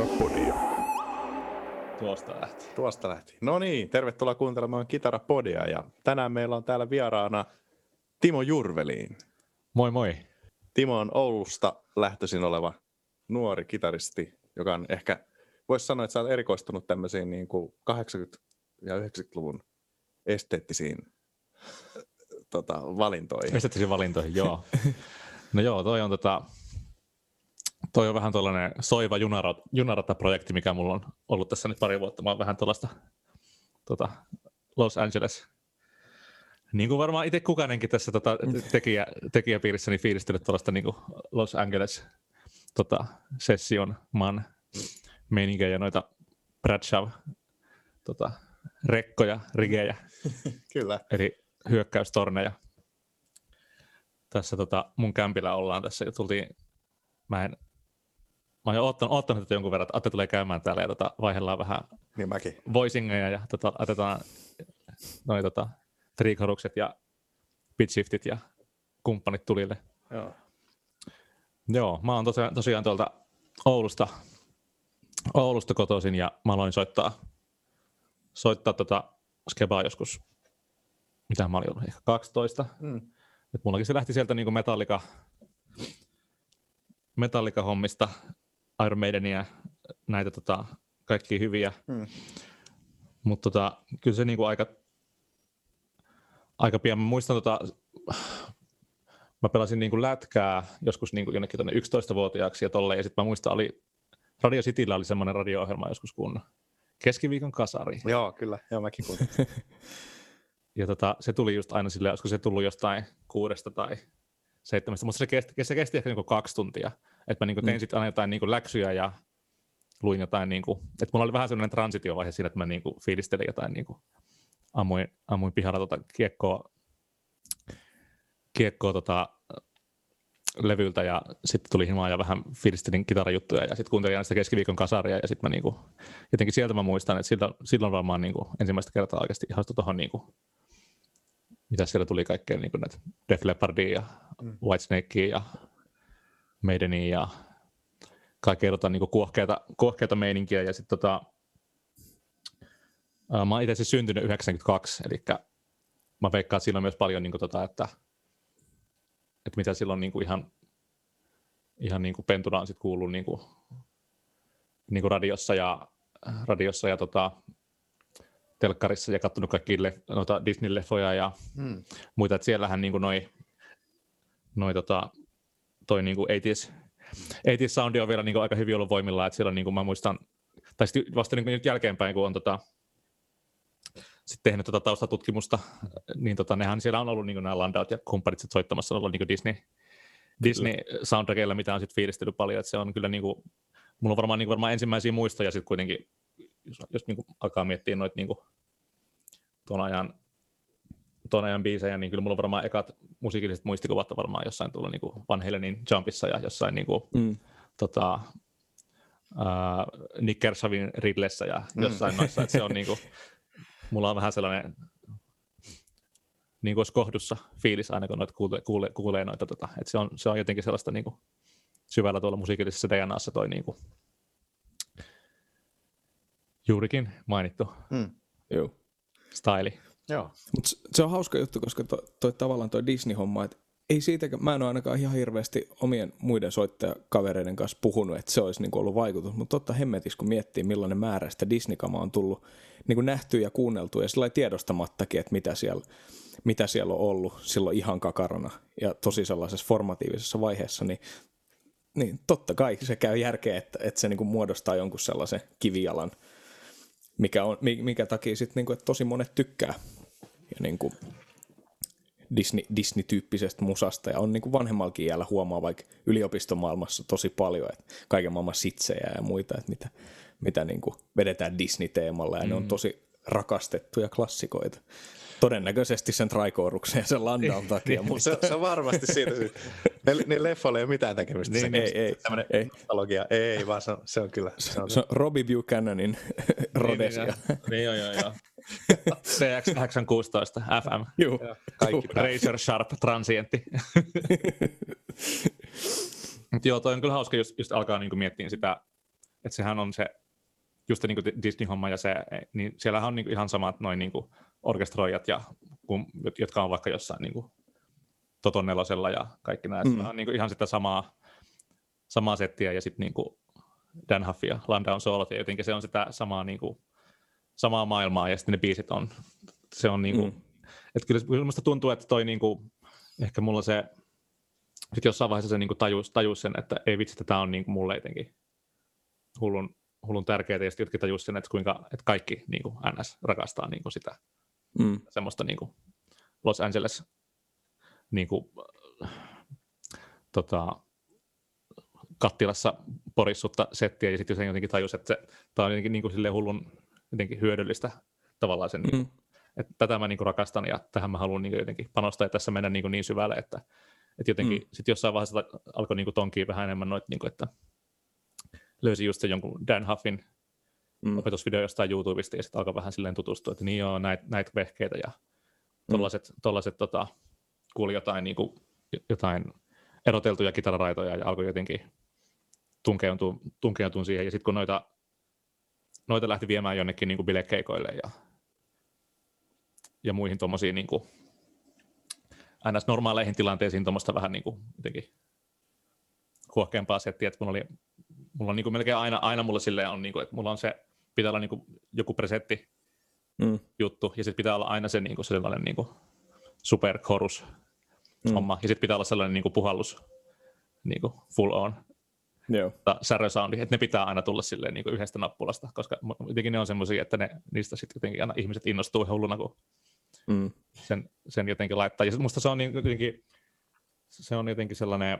Kitarapodia. Tuosta lähti. Tuosta lähti. No niin, tervetuloa kuuntelemaan Kitarapodia ja tänään meillä on täällä vieraana Timo Jurveliin. Moi moi. Timo on Oulusta lähtöisin oleva nuori kitaristi, joka on ehkä, voisi sanoa, että sä oot erikoistunut tämmöisiin niin kuin 80- ja 90-luvun esteettisiin tota, valintoihin. Esteettisiin valintoihin, joo. no joo, toi on tota, toi on vähän tuollainen soiva junarat, junarata-projekti, mikä mulla on ollut tässä nyt pari vuotta. Mä oon vähän tuollaista tota, Los Angeles niin kuin varmaan itse kukainenkin tässä tota, tekijä, tekijäpiirissä niin fiilistellyt tuollaista niin Los Angeles tota, session man meininkiä ja noita Bradshaw tota, rekkoja, rigejä. Kyllä. Eli hyökkäystorneja. Tässä tota, mun kämpillä ollaan tässä ja tultiin, mä en Mä oon jo ottanut, ottanut että jonkun verran, että Atte tulee käymään täällä ja tota, vaihdellaan vähän niin mäkin. voisingeja ja tota, otetaan noin tota, triikorukset ja pitchshiftit ja kumppanit tulille. Joo. Joo, mä oon tosiaan, tosiaan tuolta Oulusta, Oulusta kotoisin ja mä aloin soittaa, soittaa tota skebaa joskus, mitä mä olin ollut, ehkä 12. Mm. Et mullakin se lähti sieltä niin Metallica, Metallica-hommista, Iron Maidenia, näitä tota, kaikki hyviä. Mm. Mutta tota, kyllä se niinku aika, aika pian, mä muistan tota, mä pelasin niinku lätkää joskus niinku jonnekin tuonne 11-vuotiaaksi ja tolleen, ja sitten mä muistan, oli Radio Cityllä oli semmoinen radio-ohjelma joskus kun Keskiviikon kasari. Joo, kyllä. Joo, mäkin kuulin. ja tota, se tuli just aina silleen, olisiko se tullut jostain kuudesta tai seitsemästä, mutta se kesti, se kesti ehkä niinku kaksi tuntia. Että mä niinku tein mm. sitten aina jotain niinku läksyjä ja luin jotain, niinku, että mulla oli vähän sellainen transitiovaihe siinä, että mä niinku fiilistelin jotain, niinku, ammuin, ammuin pihalla tota kiekkoa, kiekkoa tota, levyltä ja sitten tuli himaa ja vähän fiilistelin kitarajuttuja ja sitten kuuntelin aina sitä keskiviikon kasaria ja sitten mä niinku, jotenkin sieltä mä muistan, että silloin, silloin varmaan niinku ensimmäistä kertaa oikeasti ihastui tuohon niinku, mitä siellä tuli kaikkea niin näitä Def Leppardia ja mm. Whitesnakea ja Maidenia ja kaikkea tota, niin kuohkeita, kuohkeita meininkiä. Ja sitten tota, mä oon itse siis syntynyt 92, eli mä veikkaan, on myös paljon, niin kuin, tota, että, että mitä silloin niin kuin ihan, ihan niin kuin pentuna on sit kuullut niin kuin, niin kuin radiossa ja, radiossa ja tota, telkkarissa ja katsonut kaikki leff- noita Disney-leffoja ja hmm. muita, että siellähän niin noi, noi tota, toi niin 80s, 80s soundi on vielä niin aika hyvin ollut voimilla, että siellä on, niin kuin mä muistan, tai sitten vasta niin nyt jälkeenpäin, kun on tota, sitten tehnyt tota taustatutkimusta, niin tota, nehän siellä on ollut niin nämä Landaut ja kumppanit soittamassa, on ollut niin Disney, Disney soundtrackilla, mitä on sitten fiilistellyt paljon, että se on kyllä niin kuin, mulla on varmaan, niin kuin, varmaan ensimmäisiä muistoja sitten kuitenkin jos, jos niin kuin alkaa miettiä noita niin tuon ajan, tuon ajan biisejä, niin kyllä mulla on varmaan ekat musiikilliset muistikuvat on varmaan jossain tullut niin Van Halenin Jumpissa ja jossain niin kuin, mm. tota, uh, Nick Kershawin Ridlessä ja mm. jossain mm. noissa, että se on niin kuin, mulla on vähän sellainen niin kuin olisi kohdussa fiilis aina, kun noita kuulee, kuulee, kuulee noita, tota, että se on, se on jotenkin sellaista niin kuin, syvällä tuolla musiikillisessa DNAssa toi niin kuin, juurikin mainittu mm. Joo. Staili. Joo. Mut se on hauska juttu, koska toi, toi tavallaan toi Disney-homma, että ei siitä, mä en ole ainakaan ihan hirveästi omien muiden soittajakavereiden kanssa puhunut, että se olisi niin ollut vaikutus, mutta totta hemmetis, kun miettii millainen määrä sitä Disney-kama on tullut niin nähty ja kuunneltu ja sillä tiedostamattakin, että mitä siellä, mitä siellä on ollut silloin ihan kakarana ja tosi sellaisessa formatiivisessa vaiheessa, niin, niin totta kai se käy järkeä, että, että se niin muodostaa jonkun sellaisen kivijalan – mikä, on, mikä takia sitten niinku, että tosi monet tykkää ja niinku Disney, Disney-tyyppisestä musasta ja on niinku vanhemmallakin iällä huomaa vaikka yliopistomaailmassa tosi paljon, että kaiken maailman sitsejä ja muita, että mitä, mitä niinku vedetään Disney-teemalla ja mm. ne on mm. tosi rakastettuja klassikoita todennäköisesti sen traikooruksen ja sen landan takia. se, se, on varmasti siitä. Ne, ne leffoilla ei ole mitään tekemistä. Niin, ei, ei, ei. Nostalgia. Ei, vaan se on, se on kyllä. Se on, se on Robbie Buchananin. Niin, niin, niin, joo, joo, joo. CX816 FM. Joo. Kaikki Razer Sharp transientti. joo, toi on kyllä hauska, jos just alkaa niinku miettiä sitä että sehän on se, just niin kuin Disney-homma ja se, niin siellähän on niin kuin ihan samat noin niin kuin orkestroijat, ja, kun, jotka on vaikka jossain niin kuin Toton nelosella ja kaikki nämä. Mm. on niin kuin ihan sitä samaa, samaa settiä ja sitten niin kuin Dan Huff ja Landau Soulot, ja jotenkin se on sitä samaa, niin kuin, samaa maailmaa, ja sitten ne biisit on, se on niin kuin, mm. että kyllä minusta tuntuu, että toi niin kuin, ehkä mulla se, sitten jossain vaiheessa se niin kuin tajus, tajus sen, että ei vitsi, että tämä on niin kuin mulle jotenkin hullun, hullun tärkeää, ja sitten jotkut tajus sen, että, kuinka, että kaikki niin kuin NS rakastaa niin kuin sitä mm. semmoista niin kuin Los Angeles niin kuin, tota, kattilassa porissutta settiä, ja sitten sen jotenkin tajus, että tämä on jotenkin niin kuin hullun jotenkin hyödyllistä tavallaan sen, mm. että tätä mä niin kuin rakastan, ja tähän mä haluan niin jotenkin panostaa, ja tässä mennä niin, kuin niin syvälle, että, että jotenkin mm. sitten jossain vaiheessa alkoi niin kuin tonkia vähän enemmän noita, niin kuin, että löysi just se jonkun Dan Huffin mm. opetusvideo jostain YouTubesta, ja sitten alkoi vähän silleen tutustua, että niin joo, näitä näit vehkeitä, ja tuollaiset, mm. tollaset, tota, kuuli jotain, niin kuin, jotain eroteltuja kitararaitoja ja alkoi jotenkin tunkeutua, tunkeutua siihen. Ja sitten kun noita, noita lähti viemään jonnekin niin kuin bilekeikoille ja, ja muihin tuommoisiin niin kuin, ns. normaaleihin tilanteisiin tuommoista vähän niin kuin, jotenkin huokeampaa settiä, että mulla oli, mulla on niin kuin melkein aina, aina mulla silleen on, niin kuin, että mulla on se, pitää olla niin kuin joku presetti mm. juttu, ja sitten pitää olla aina se niin kuin sellainen niin kuin superchorus mm. homma, ja sitten pitää olla sellainen niin kuin puhallus niin kuin full on Joo. särösoundi, että ne pitää aina tulla silleen niin kuin yhdestä nappulasta, koska jotenkin ne on semmoisia, että ne, niistä sitten jotenkin aina ihmiset innostuu hulluna, kun mm. sen, sen jotenkin laittaa. Ja musta se on niin jotenkin, se on jotenkin sellainen,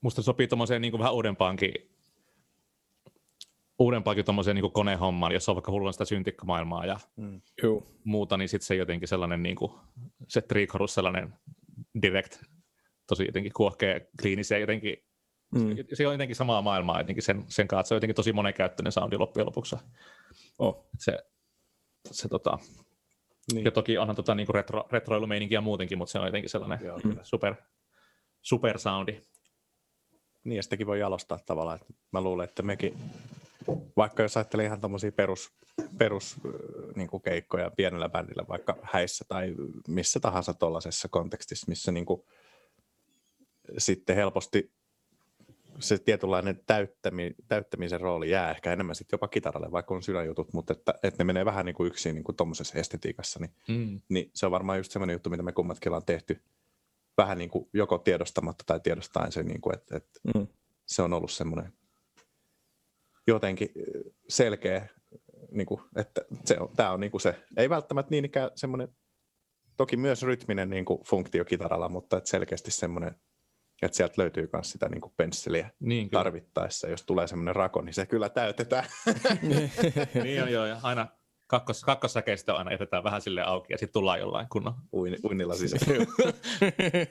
musta sopii tuommoiseen niin kuin vähän uudempaankin uudempaakin tuommoiseen niin konehommaan, jos on vaikka hullun sitä syntikkamaailmaa ja mm. muuta, niin sitten se jotenkin sellainen, niin kuin, se triikorus sellainen direct, tosi jotenkin kuohkea, kliinisiä jotenkin, mm. se on jotenkin samaa maailmaa jotenkin sen, sen kanssa, se on jotenkin tosi monenkäyttöinen soundi loppujen lopuksi. Oh. Se, se tota, niin. ja toki onhan tota, niin retro, retroilumeininkiä muutenkin, mutta se on jotenkin sellainen Joo, super, super soundi. Niin, ja sitäkin voi jalostaa tavallaan. Että mä luulen, että mekin vaikka jos ajattelee ihan tämmöisiä perus, perus niin kuin keikkoja pienellä bändillä, vaikka häissä tai missä tahansa tuollaisessa kontekstissa, missä niin kuin, sitten helposti se tietynlainen täyttämi, täyttämisen rooli jää ehkä enemmän sitten jopa kitaralle, vaikka on sydänjutut, mutta että, että ne menee vähän niin kuin yksin niin kuin tuommoisessa estetiikassa, niin, mm. niin se on varmaan just semmoinen juttu, mitä me kummatkin ollaan tehty vähän niin kuin joko tiedostamatta tai tiedostaen se, niin kuin, että, että mm. se on ollut semmoinen jotenkin selkeä, niin kuin, että se on, tämä on niin kuin se, ei välttämättä niin ikään semmoinen, toki myös rytminen niin kuin funktio kitaralla, mutta että selkeästi semmoinen, että sieltä löytyy myös sitä niin kuin pensseliä niin, tarvittaessa. Jos tulee semmoinen rako, niin se kyllä täytetään. niin on joo, ja aina kakkos, kakkossäkeistä aina jätetään vähän sille auki ja sitten tullaan jollain kunnon Uin, uinnilla sisään.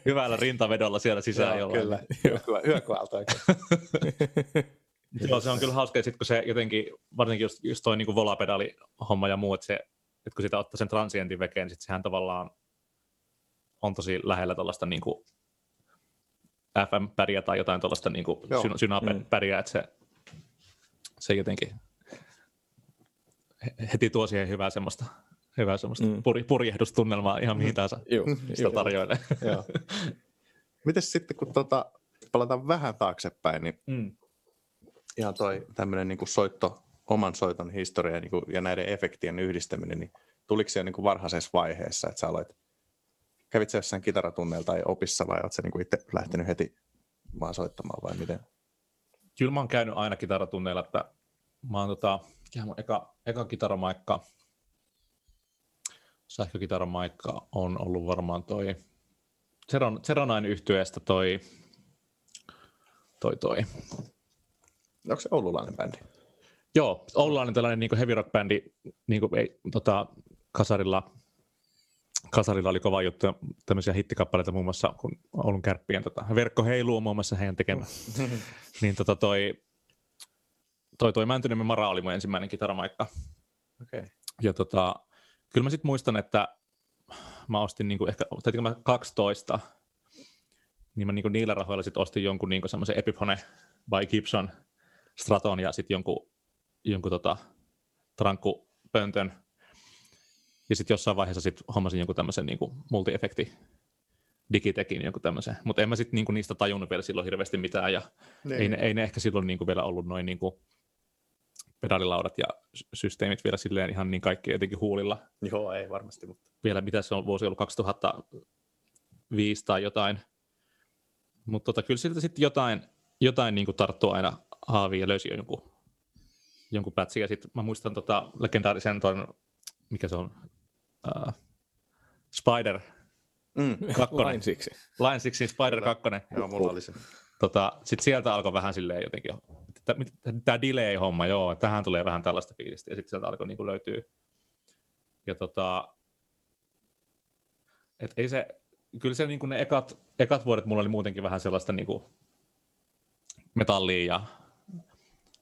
Hyvällä rintavedolla siellä sisään joo, jollain. Kyllä, hyökyältä Joo, se on kyllä hauska, että kun se jotenkin, varsinkin just, just toi niin volapedali homma ja muu, että, se, että kun sitä ottaa sen transientin vekeen, niin sitten sehän tavallaan on tosi lähellä tuollaista niin FM-päriä tai jotain tuollaista niin synapäriä, mm. että se, se jotenkin heti tuo siihen hyvää semmoista, hyvää semmoista mm. pur, purjehdustunnelmaa ihan mihin tahansa mm. sitä tarjoilee. Miten sitten, kun tuota, palataan vähän taaksepäin, niin mm ihan toi tämmöinen niin soitto, oman soiton historia niin kuin, ja näiden efektien yhdistäminen, niin tuliko se niin kuin varhaisessa vaiheessa, että sä aloit, kävit sä jossain kitaratunneilla tai opissa vai oletko niin itse lähtenyt heti vaan soittamaan vai miten? Kyllä mä oon käynyt aina kitaratunneilla, että mä oon tota, mun eka, eka kitaramaikka, sähkökitaramaikka on ollut varmaan toi Zeron, Zeronain yhtyeestä toi, toi, toi Onko se oululainen bändi? Joo, oululainen tällainen niin heavy rock bändi, niin kuin, ei, tota, kasarilla, kasarilla oli kova juttu, tämmöisiä hittikappaleita muun muassa, kun Oulun kärppien tota, verkko heiluu muun muassa heidän tekemä. niin tota, toi, toi, toi Mäntyniemen Mara oli mun ensimmäinen kitaramaikka. Okay. Ja tota, kyllä mä sitten muistan, että mä ostin niinku ehkä, tai mä 12, niin mä niinku niillä rahoilla sitten ostin jonkun niinku semmoisen Epiphone by Gibson Straton ja sitten jonkun, jonkun tota, trankkupöntön. Ja sitten jossain vaiheessa sit hommasin jonkun tämmöisen niin multi-efekti digitekin jonkun tämmöisen. Mutta en mä sitten niinku niistä tajunnut vielä silloin hirveästi mitään. Ja Niin. ei, ne, ei ne ehkä silloin niinku vielä ollut noin niinku pedaalilaudat ja systeemit vielä silleen ihan niin kaikki jotenkin huulilla. Joo, ei varmasti, mutta Vielä mitä se on vuosi ollut 2005 tai jotain. Mutta tota, kyllä siltä sitten jotain, jotain niinku tarttuu aina haaviin ja löysi jo jonkun, jonkun pätsin. Ja sitten mä muistan tota legendaarisen ton, mikä se on, uh, Spider mm. kakkonen. Lain siksi. Line 6 Spider 2. joo, mulla oli se. Tota, sitten sieltä alkoi vähän silleen jotenkin, tämä delay-homma, joo, tähän tulee vähän tällaista fiilistä, ja sitten sieltä alkoi niin löytyä. Ja tota, et ei se, kyllä se niin ne ekat, ekat vuodet mulla oli muutenkin vähän sellaista niin metallia ja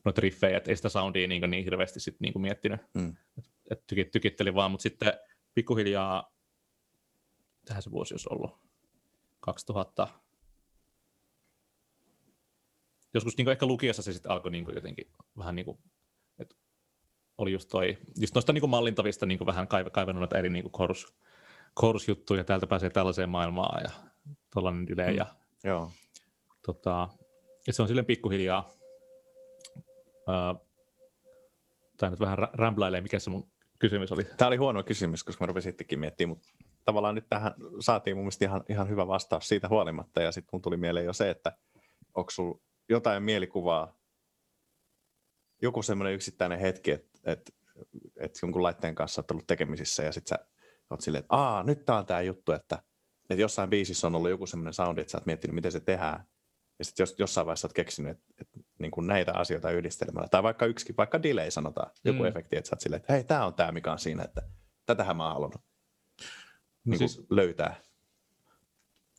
noita riffejä, että ei sitä soundia niin, niin hirveästi sit niin miettinyt, Mm. että tykit, tykittelin vaan, mutta sitten pikkuhiljaa, tähän se vuosi olisi ollut, 2000, joskus niin ehkä lukiossa se sitten alkoi niin jotenkin vähän niin kuin, että oli just toi, just noista niin mallintavista niin vähän kaiv- kaivannut noita eri niin chorus, chorus-juttuja, täältä pääsee tällaiseen maailmaan ja tollainen delay mm. ja Joo. tota, ja se on silleen pikkuhiljaa, ää, tai nyt vähän rämplailee, mikä se mun kysymys oli. Tämä oli huono kysymys, koska mä rupesin sittenkin miettimään, mutta tavallaan nyt tähän saatiin mun mielestä ihan, ihan hyvä vastaus siitä huolimatta. Ja sitten mun tuli mieleen jo se, että onko sulla jotain mielikuvaa, joku semmoinen yksittäinen hetki, että et, et jonkun laitteen kanssa olet ollut tekemisissä ja sitten sä oot silleen, että aa, nyt tää on tämä juttu, että, että jossain biisissä on ollut joku semmoinen soundi, että sä oot miettinyt, miten se tehdään. Ja sitten jos, jossain vaiheessa oot keksinyt, että, että niin kuin näitä asioita yhdistelemällä, tai vaikka yksi, vaikka delay sanotaan, joku Mm. efekti, että sä oot silleen, että hei, tämä on tämä, mikä on siinä, että tätähän mä oon halunnut No niin siis, kuin löytää.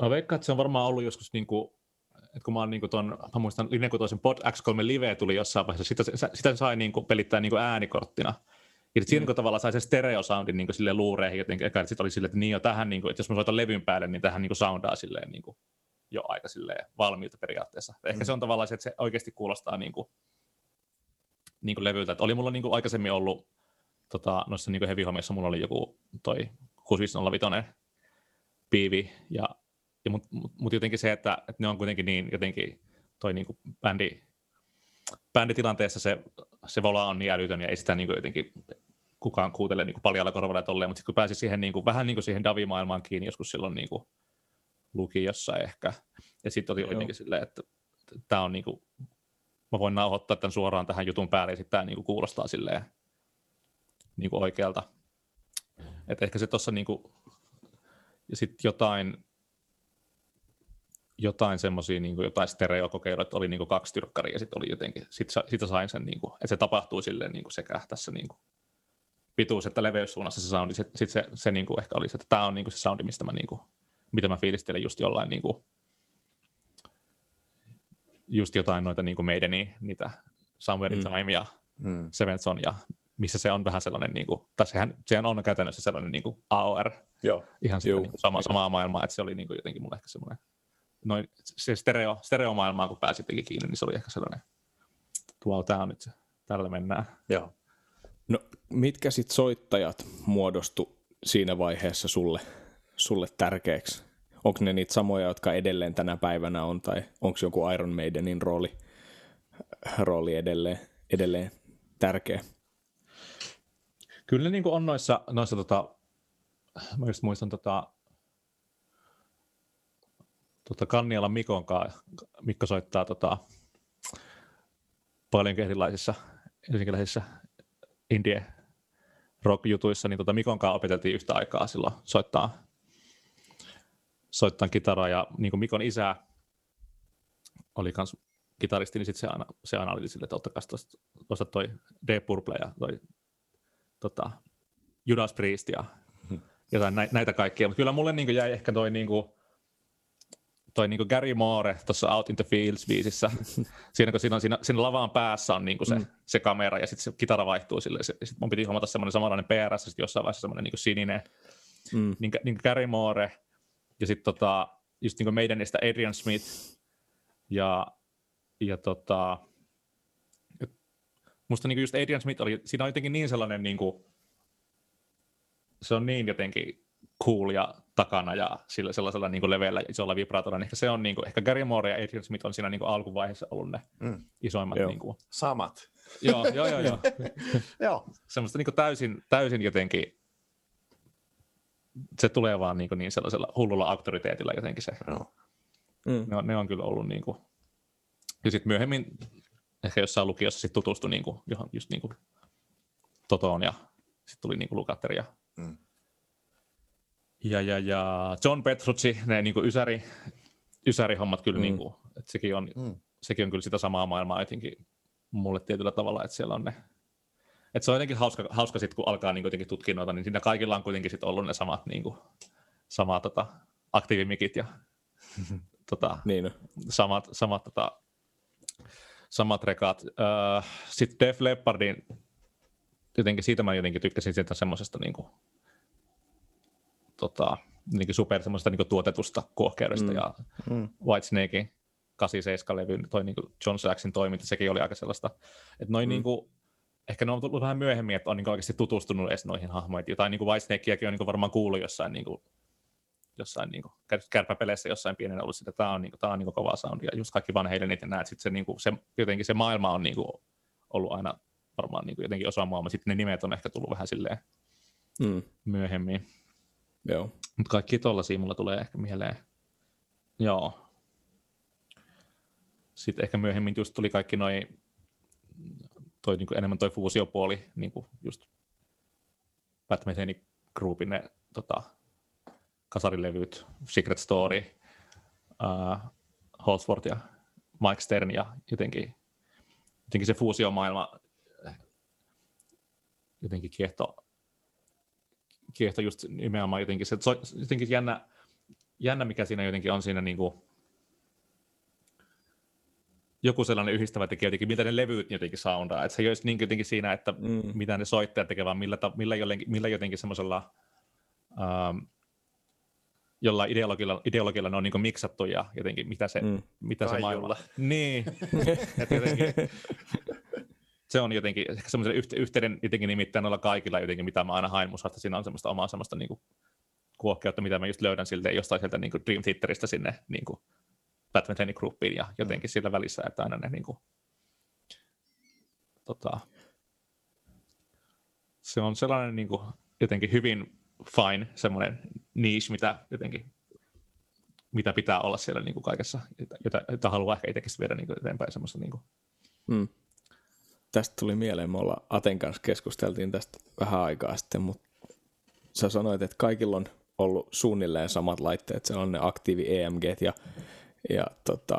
Mä veikkaan, että se on varmaan ollut joskus niin kuin, että kun mä oon niin kuin ton, mä muistan Linja toisen Pod X3 Live tuli jossain vaiheessa, sitä, sitä sai niin kuin pelittää niin kuin äänikorttina. Ja siinä mm. kun tavallaan sai sen stereosoundin niin silleen luureihin jotenkin, että sitten oli silleen, että niin jo tähän, niin kuin, että jos mä soitan levyn päälle, niin tähän niin kuin soundaa silleen niin kuin jo aika silleen valmiita periaatteessa. Ehkä Mm. se on tavallaan se, että se oikeasti kuulostaa niin kuin, niin kuin levyltä. Että oli mulla niin kuin aikaisemmin ollut tota, noissa niin heavy hommissa, mulla oli joku toi 6505 piivi ja ja mut, mut, mut jotenkin se, että, että ne on kuitenkin niin jotenkin toi niinku bändi, bänditilanteessa se, se vola on niin älytön ja ei sitä niinku jotenkin kukaan kuuntele niinku paljalla korvalla tolleen, mutta sitten kun pääsi siihen niinku, vähän niinku siihen Davi-maailmaan kiinni joskus silloin niinku lukiossa ehkä, ja sitten oli jotenkin silleen, että tämä on niinku, mä voin nauhoittaa tämän suoraan tähän jutun päälle ja sitten tämä niinku kuulostaa silleen niinku oikealta. Et ehkä se tuossa niinku, ja sitten jotain, jotain semmoisia niin jotain stereokokeiluja, että oli niin kuin kaksi tyrkkaria ja sitten oli jotenkin, sit, siitä sain sen, niin kuin, että se tapahtuu silleen niin kuin sekä tässä niin kuin pituus- että leveyssuunnassa se soundi. Sitten sit se, se niin kuin ehkä oli se, että tämä on niin kuin se soundi, mistä mä, niin kuin, mitä mä fiilistelen just jollain niin kuin, just jotain noita niin kuin meidäni, niitä Somewhere in Mm. Time ja Mm. Sevenson ja missä se on vähän sellainen, niin kuin, tai sehän, sehän on käytännössä sellainen niin kuin AOR, Joo. ihan sitä niin sama, samaa maailmaa, että se oli niin kuin jotenkin mulle ehkä semmoinen, noin, se stereo, stereomaailmaan kun pääsi jotenkin kiinni, niin se oli ehkä sellainen, wow, tämä on nyt se, tällä mennään. Joo. No, mitkä sit soittajat muodostu siinä vaiheessa sulle, sulle tärkeäksi? Onko ne niitä samoja, jotka edelleen tänä päivänä on, tai onko joku Iron Maidenin rooli, rooli edelleen, edelleen tärkeä? Kyllä niin kuin on noissa, noissa tota, mä just muistan tota, tota Kannialan Mikon kanssa, Mikko soittaa tota, paljon erilaisissa helsinkiläisissä indie rock-jutuissa, niin tota Mikon kanssa opeteltiin yhtä aikaa silloin soittaa, soittaa kitaraa, ja niin kuin Mikon isä oli kans kitaristi, niin sitten se aina, se aina oli sille, että ottakaa tuosta, toi D Purple ja toi tota, Judas Priest ja jotain nä- näitä kaikkia. Mutta kyllä mulle niin jäi ehkä toi, niin kuin, toi niin Gary Moore tuossa Out in the Fields-biisissä. siinä kun siinä, on, siinä, siinä lavaan päässä on niin se, mm. se kamera ja sitten se kitara vaihtuu sille. Sitten mun piti hommata semmoinen samanlainen PRS, sitten jossain vaiheessa semmoinen niin sininen. Mm. Niin, niin Gary Moore ja sitten tota, just niin meidän niistä Adrian Smith ja, ja tota, musta niin just Adrian Smith oli, siinä on jotenkin niin sellainen, niin kuin, se on niin jotenkin cool ja takana ja sillä sellaisella niin kuin leveällä isolla vibraatolla, niin ehkä se on niin kuin, ehkä Gary Moore ja Adrian Smith on siinä niin kuin alkuvaiheessa ollut ne mm. isoimmat. Niin kuin. Samat. Joo, joo, joo. joo. joo. Semmoista niin kuin täysin, täysin jotenkin, se tulee vaan niin, kuin niin sellaisella hullulla auktoriteetilla jotenkin se. Joo. Mm. Ne, on, ne on kyllä ollut niin kuin, ja sitten myöhemmin ehkä jossain lukiossa sit tutustui niin kuin, johon just niin kuin Totoon ja sitten tuli niin kuin Lukatteri ja, mm. ja, ja, ja John Petrucci, ne niin kuin ysäri, ysärihommat kyllä, mm. niin kuin, että sekin on, mm. sekin on kyllä sitä samaa maailmaa jotenkin mulle tietyllä tavalla, että siellä on ne et se on jotenkin hauska, hauska sit, kun alkaa niin jotenkin tutkia noita, niin siinä kaikilla on kuitenkin sit ollut ne samat, niin kuin, samat tota, aktiivimikit ja tota, niin. samat, samat tota, samat rekat. Uh, Sitten Def Leppardin, jotenkin siitä mä jotenkin tykkäsin siitä semmoisesta niin kuin, tota, niin super semmoisesta niin tuotetusta kuohkeudesta mm. ja mm. Whitesnakein 87-levyn, toi niin kuin John Saxin toiminta, sekin oli aika sellaista, että noin mm. niin kuin, ehkä ne on tullut vähän myöhemmin, että on niin oikeasti tutustunut edes noihin hahmoihin. Jotain niin kuin Whitesnakeakin on niin varmaan kuullut jossain niin kuin jossain niin kuin, kärpäpeleissä jossain pienen ollut sitä, tämä on, niin kuin, tämä on niin kova sound, ja just kaikki Van Halenit ja näet, sitten se, niin kuin, se, jotenkin se maailma on niin kuin, ollut aina varmaan niin kuin, jotenkin osa mutta sitten ne nimet on ehkä tullut vähän silleen mm. myöhemmin. Joo. Mutta kaikki tollaisia mulla tulee ehkä mieleen. Joo. Sitten ehkä myöhemmin just tuli kaikki noin, toi niin kuin enemmän toi fuusiopuoli, niin kuin just Batman Groupin ne tota, kasarilevyt, Secret Story, uh, Holsworth ja Mike Stern ja jotenkin, jotenkin se fuusiomaailma jotenkin kiehto, kiehto just nimenomaan jotenkin, se, jotenkin jännä, jännä, mikä siinä jotenkin on siinä niin kuin, joku sellainen yhdistävä tekijä jotenkin, miltä ne levyt jotenkin soundaa, että se ei olisi niin jotenkin siinä, että mm. mitä ne soittajat tekevät, vaan millä, millä, jotenkin, millä jotenkin semmoisella um, jollain ideologilla, ideologilla ne on niin miksattu ja jotenkin mitä se, mm. mitä se maailma... Niin, jotenkin, se on jotenkin ehkä semmoisen yhteyden jotenkin nimittäin noilla kaikilla jotenkin, mitä mä aina hain musasta. Siinä on semmoista omaa semmoista niin kuin, kuokkeutta, mitä mä just löydän siltä jostain sieltä niin kuin Dream Theaterista sinne niin kuin Batman Tenny Groupiin ja jotenkin mm. sillä välissä, että aina ne niin kuin, tota, se on sellainen niin kuin, jotenkin hyvin fine semmoinen niche, mitä jotenkin mitä pitää olla siellä niin kuin kaikessa, jota, jota haluaa ehkä itsekin viedä niin kuin eteenpäin semmoista. Niin kuin. Mm. Tästä tuli mieleen, me ollaan Aten kanssa keskusteltiin tästä vähän aikaa sitten, mutta sä sanoit, että kaikilla on ollut suunnilleen samat laitteet, se on ne aktiivi EMG ja, ja tota,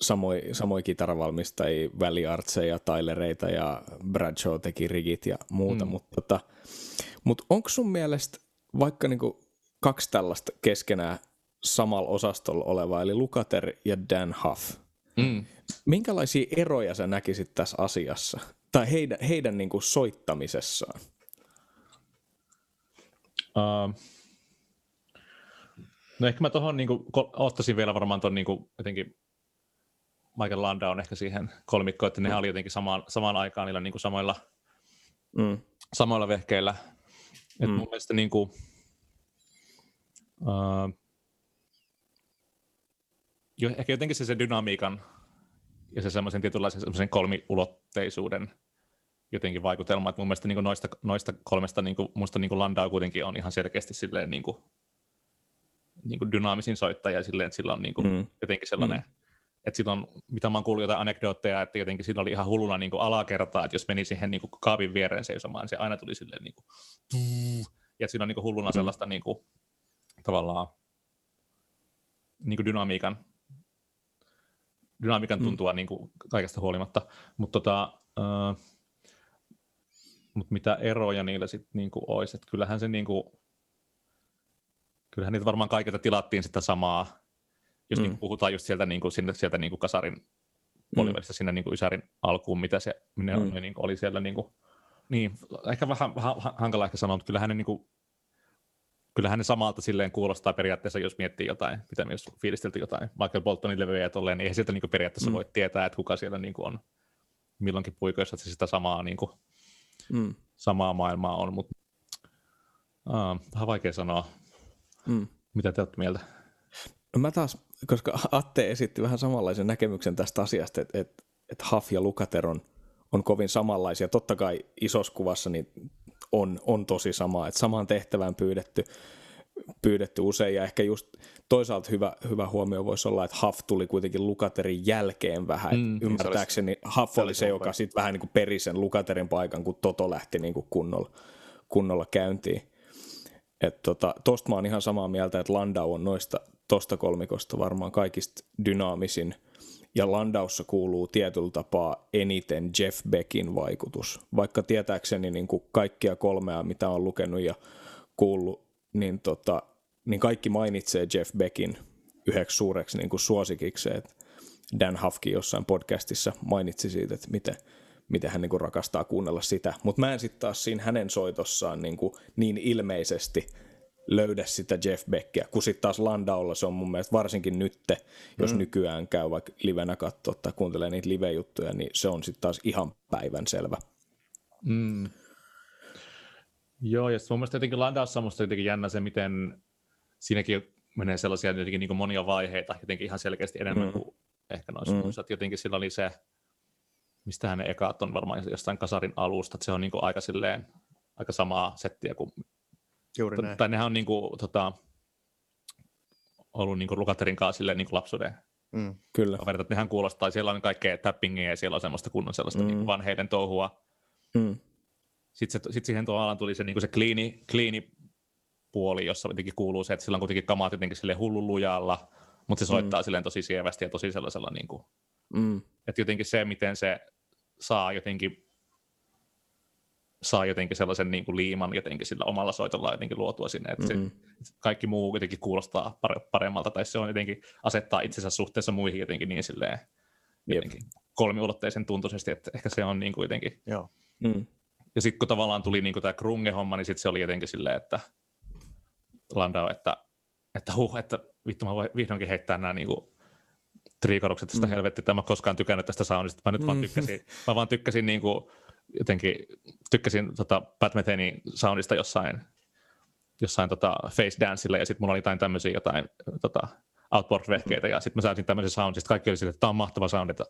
samoin, samoin kitaravalmistajia, Valley Artseja, Tylereita ja Bradshaw teki rigit ja muuta, mm. mutta tota, mut onko sun mielestä vaikka niin kuin kaksi tällaista keskenään samalla osastolla olevaa, eli Lukater ja Dan Huff. Mm. Minkälaisia eroja sä näkisit tässä asiassa? Tai heidän, heidän niin kuin soittamisessaan? Uh, no ehkä mä tuohon niin ottaisin vielä varmaan tuon niin jotenkin Michael Landa on ehkä siihen kolmikkoon, että ne mm. oli jotenkin samaan, samaan aikaan niillä niin kuin samoilla, mm. samoilla vehkeillä et mm. mun mielestä niin kuin, uh, jo, ehkä jotenkin se, se dynamiikan ja se semmoisen tietynlaisen semmoisen kolmiulotteisuuden jotenkin vaikutelma, että mun mielestä niin noista, noista kolmesta niin kuin, musta niin kuin Landau kuitenkin on ihan selkeästi silleen niin kuin, niin kuin dynaamisin soittaja silleen, että sillä on niin kuin, mm. jotenkin sellainen mm että silloin, mitä mä oon kuullut jotain anekdootteja, että jotenkin siinä oli ihan hulluna niin kuin alakertaa, että jos meni siihen niin kuin kaapin viereen seisomaan, niin se aina tuli silleen niin kuin, ja siinä on niin kuin hulluna mm. sellaista niin kuin, tavallaan niin kuin dynamiikan, dynamiikan mm. tuntua mm. niin kuin kaikesta huolimatta, mutta tota, uh, mut mitä eroja niillä sitten niin kuin olisi, että kyllähän se niin kuin, kyllähän niitä varmaan kaikilta tilattiin sitä samaa, jos niin mm. niin puhutaan just sieltä, niin kuin, sieltä, sieltä niin kuin kasarin puolivälistä mm. sinne niin kuin Ysärin alkuun, mitä se minne mm. niin kuin, oli siellä. Niin, kuin, niin, ehkä vähän, vähän hankala ehkä sanoa, mutta kyllähän ne, niin kuin, kyllähän ne samalta silleen kuulostaa periaatteessa, jos miettii jotain, mitä me jos fiilisteltiin jotain Michael Boltonin levyjä ja tolleen, niin eihän sieltä niin kuin periaatteessa mm. voi tietää, että kuka siellä niin kuin on milloinkin puikoissa, että se sitä samaa, niin kuin, Mm. samaa maailmaa on, mutta uh, vähän vaikea sanoa. Mm. Mitä te olette mieltä? No mä taas, koska Atte esitti vähän samanlaisen näkemyksen tästä asiasta, että, että, että Huff ja Lukater on, on kovin samanlaisia. Totta kai isossa kuvassa niin on, on tosi sama, että samaan tehtävään pyydetty, pyydetty usein ja ehkä just toisaalta hyvä, hyvä huomio voisi olla, että Huff tuli kuitenkin Lukaterin jälkeen vähän. Mm, Mm, ymmärtääkseni Huff se oli se, joka sitten vähän niin kuin peri sen Lukaterin paikan, kun Toto lähti niin kuin kunnolla, kunnolla käyntiin. Et tota, tosta mä oon ihan samaa mieltä, että Landau on noista tosta kolmikosta varmaan kaikista dynaamisin. Ja Landaussa kuuluu tietyllä tapaa eniten Jeff Beckin vaikutus. Vaikka tietääkseni niin kuin kaikkia kolmea, mitä on lukenut ja kuullut, niin, tota, niin kaikki mainitsee Jeff Beckin yhdeksi suureksi niin kuin suosikikseen. Dan Hafkin jossain podcastissa mainitsi siitä, että miten, miten hän niin kuin rakastaa kuunnella sitä. Mutta mä en sitten taas siinä hänen soitossaan niin, kuin niin ilmeisesti löydä sitä Jeff Beckia, kun sitten taas Landaulla se on mun mielestä varsinkin nytte, jos mm. nykyään käy vaikka livenä katsoa tai kuuntelee niitä live-juttuja, niin se on sitten taas ihan päivän selvä. Mm. Joo, ja mun mielestä jotenkin Landaussa on musta jotenkin jännä se, miten siinäkin menee sellaisia jotenkin niin monia vaiheita, jotenkin ihan selkeästi enemmän mm. kuin ehkä noissa Mm. muissa. Jotenkin sillä oli se, mistä ne ekaat on varmaan jostain kasarin alusta, että se on niin kuin aika silleen, aika samaa settiä kuin, Juuri näin. tai nehän on niin kuin, tota, ollut niin kuin Lukaterin kanssa silleen niin kuin lapsuuden Mm. Kyllä. kaverit, että nehän kuulostaa, siellä on kaikkea tappingia ja siellä on semmoista kunnon sellaista mm. niin kuin vanheiden touhua, Mm. sitten se, sit siihen tavallaan tuli se, niin se kliini, kliini puoli, jossa jotenkin kuuluu se, että sillä on kuitenkin kamat jotenkin sille hullun lujalla, mutta se soittaa mm. silleen tosi sievästi ja tosi sellaisella, niin kuin, Mm. että jotenkin se, miten se saa jotenkin saa jotenkin sellaisen niin kuin liiman jotenkin sillä omalla soitolla jotenkin luotua sinne, että Mm. se, kaikki muu jotenkin kuulostaa pare- paremmalta, tai se on jotenkin asettaa itsensä suhteessa muihin jotenkin niin silleen jotenkin kolmiulotteisen tuntuisesti, että ehkä se on niin kuin jotenkin Joo. Mm. ja sitten kun tavallaan tuli niinku tämä Krunge-homma, niin sitten se oli jotenkin silleen, että Landau, että, että huh, että vittu mä voin vihdoinkin heittää nämä niinku triikorukset tästä mm. helvetti, että mä oon koskaan tykännyt tästä soundista, mä nyt mm. vaan tykkäsin, mä vaan tykkäsin niinku, jotenkin, tykkäsin tota Pat Methenin soundista jossain, jossain tota Face Dancella, ja sitten mulla oli jotain tämmöisiä jotain tota, outboard-vehkeitä, ja sitten mä saisin tämmöisen soundin, sitten kaikki oli silleen, että tämä on mahtava sound, että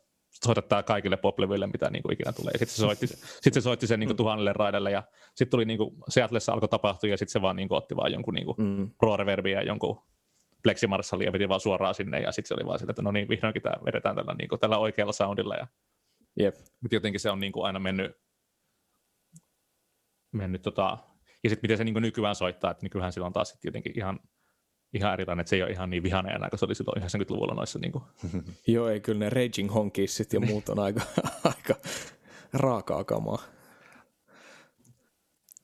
soita tää kaikille poplevyille, mitä niinku ikinä tulee. Sitten se soitti, sit se soitti sen niinku tuhannelle raidelle, ja sitten tuli niinku, Seattleissa alkoi tapahtua, ja sitten se vaan niinku otti vaan jonkun niinku Mm. pro ja jonkun pleximarssalin ja veti vaan suoraan sinne, ja sitten se oli vaan sillä, että no niin, vihdoinkin tämä vedetään tällä, niinku, tällä oikealla soundilla, ja Jep. mutta jotenkin se on niinku aina mennyt, mennyt tota, ja sitten miten se niinku nykyään soittaa, että nykyään sillä on taas sit jotenkin ihan, ihan erilainen, että se ei ole ihan niin vihainen enää, kun se oli silloin 90-luvulla noissa niinku, Joo, ei kyllä ne Raging Honkissit ja muut on aika, aika raakaa kamaa.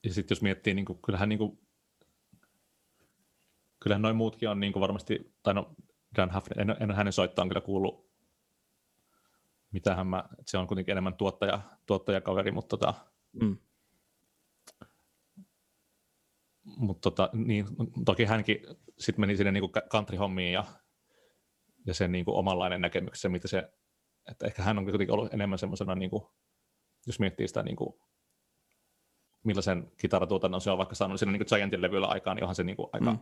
ja sitten jos miettii, niin kuin, kyllähän, niin kuin, kyllähän noin muutkin on niin kuin varmasti, tai no Dan Huff, en, en hänen soittaan kyllä kuullut, mitähän mä, se on kuitenkin enemmän tuottaja, tuottajakaveri, mutta tota, Mm. mutta tota, niin, toki hänkin sitten meni sinne niin country-hommiin ja, ja sen niin kuin omanlainen näkemyksensä, mitä se, että ehkä hän on kuitenkin ollut enemmän semmoisena, niin kuin, jos miettii sitä, niin kuin, millaisen kitaratuotannon se on vaikka saanut siinä niin Giantin levyllä aikaan, niin onhan se niin kuin aika, Mm.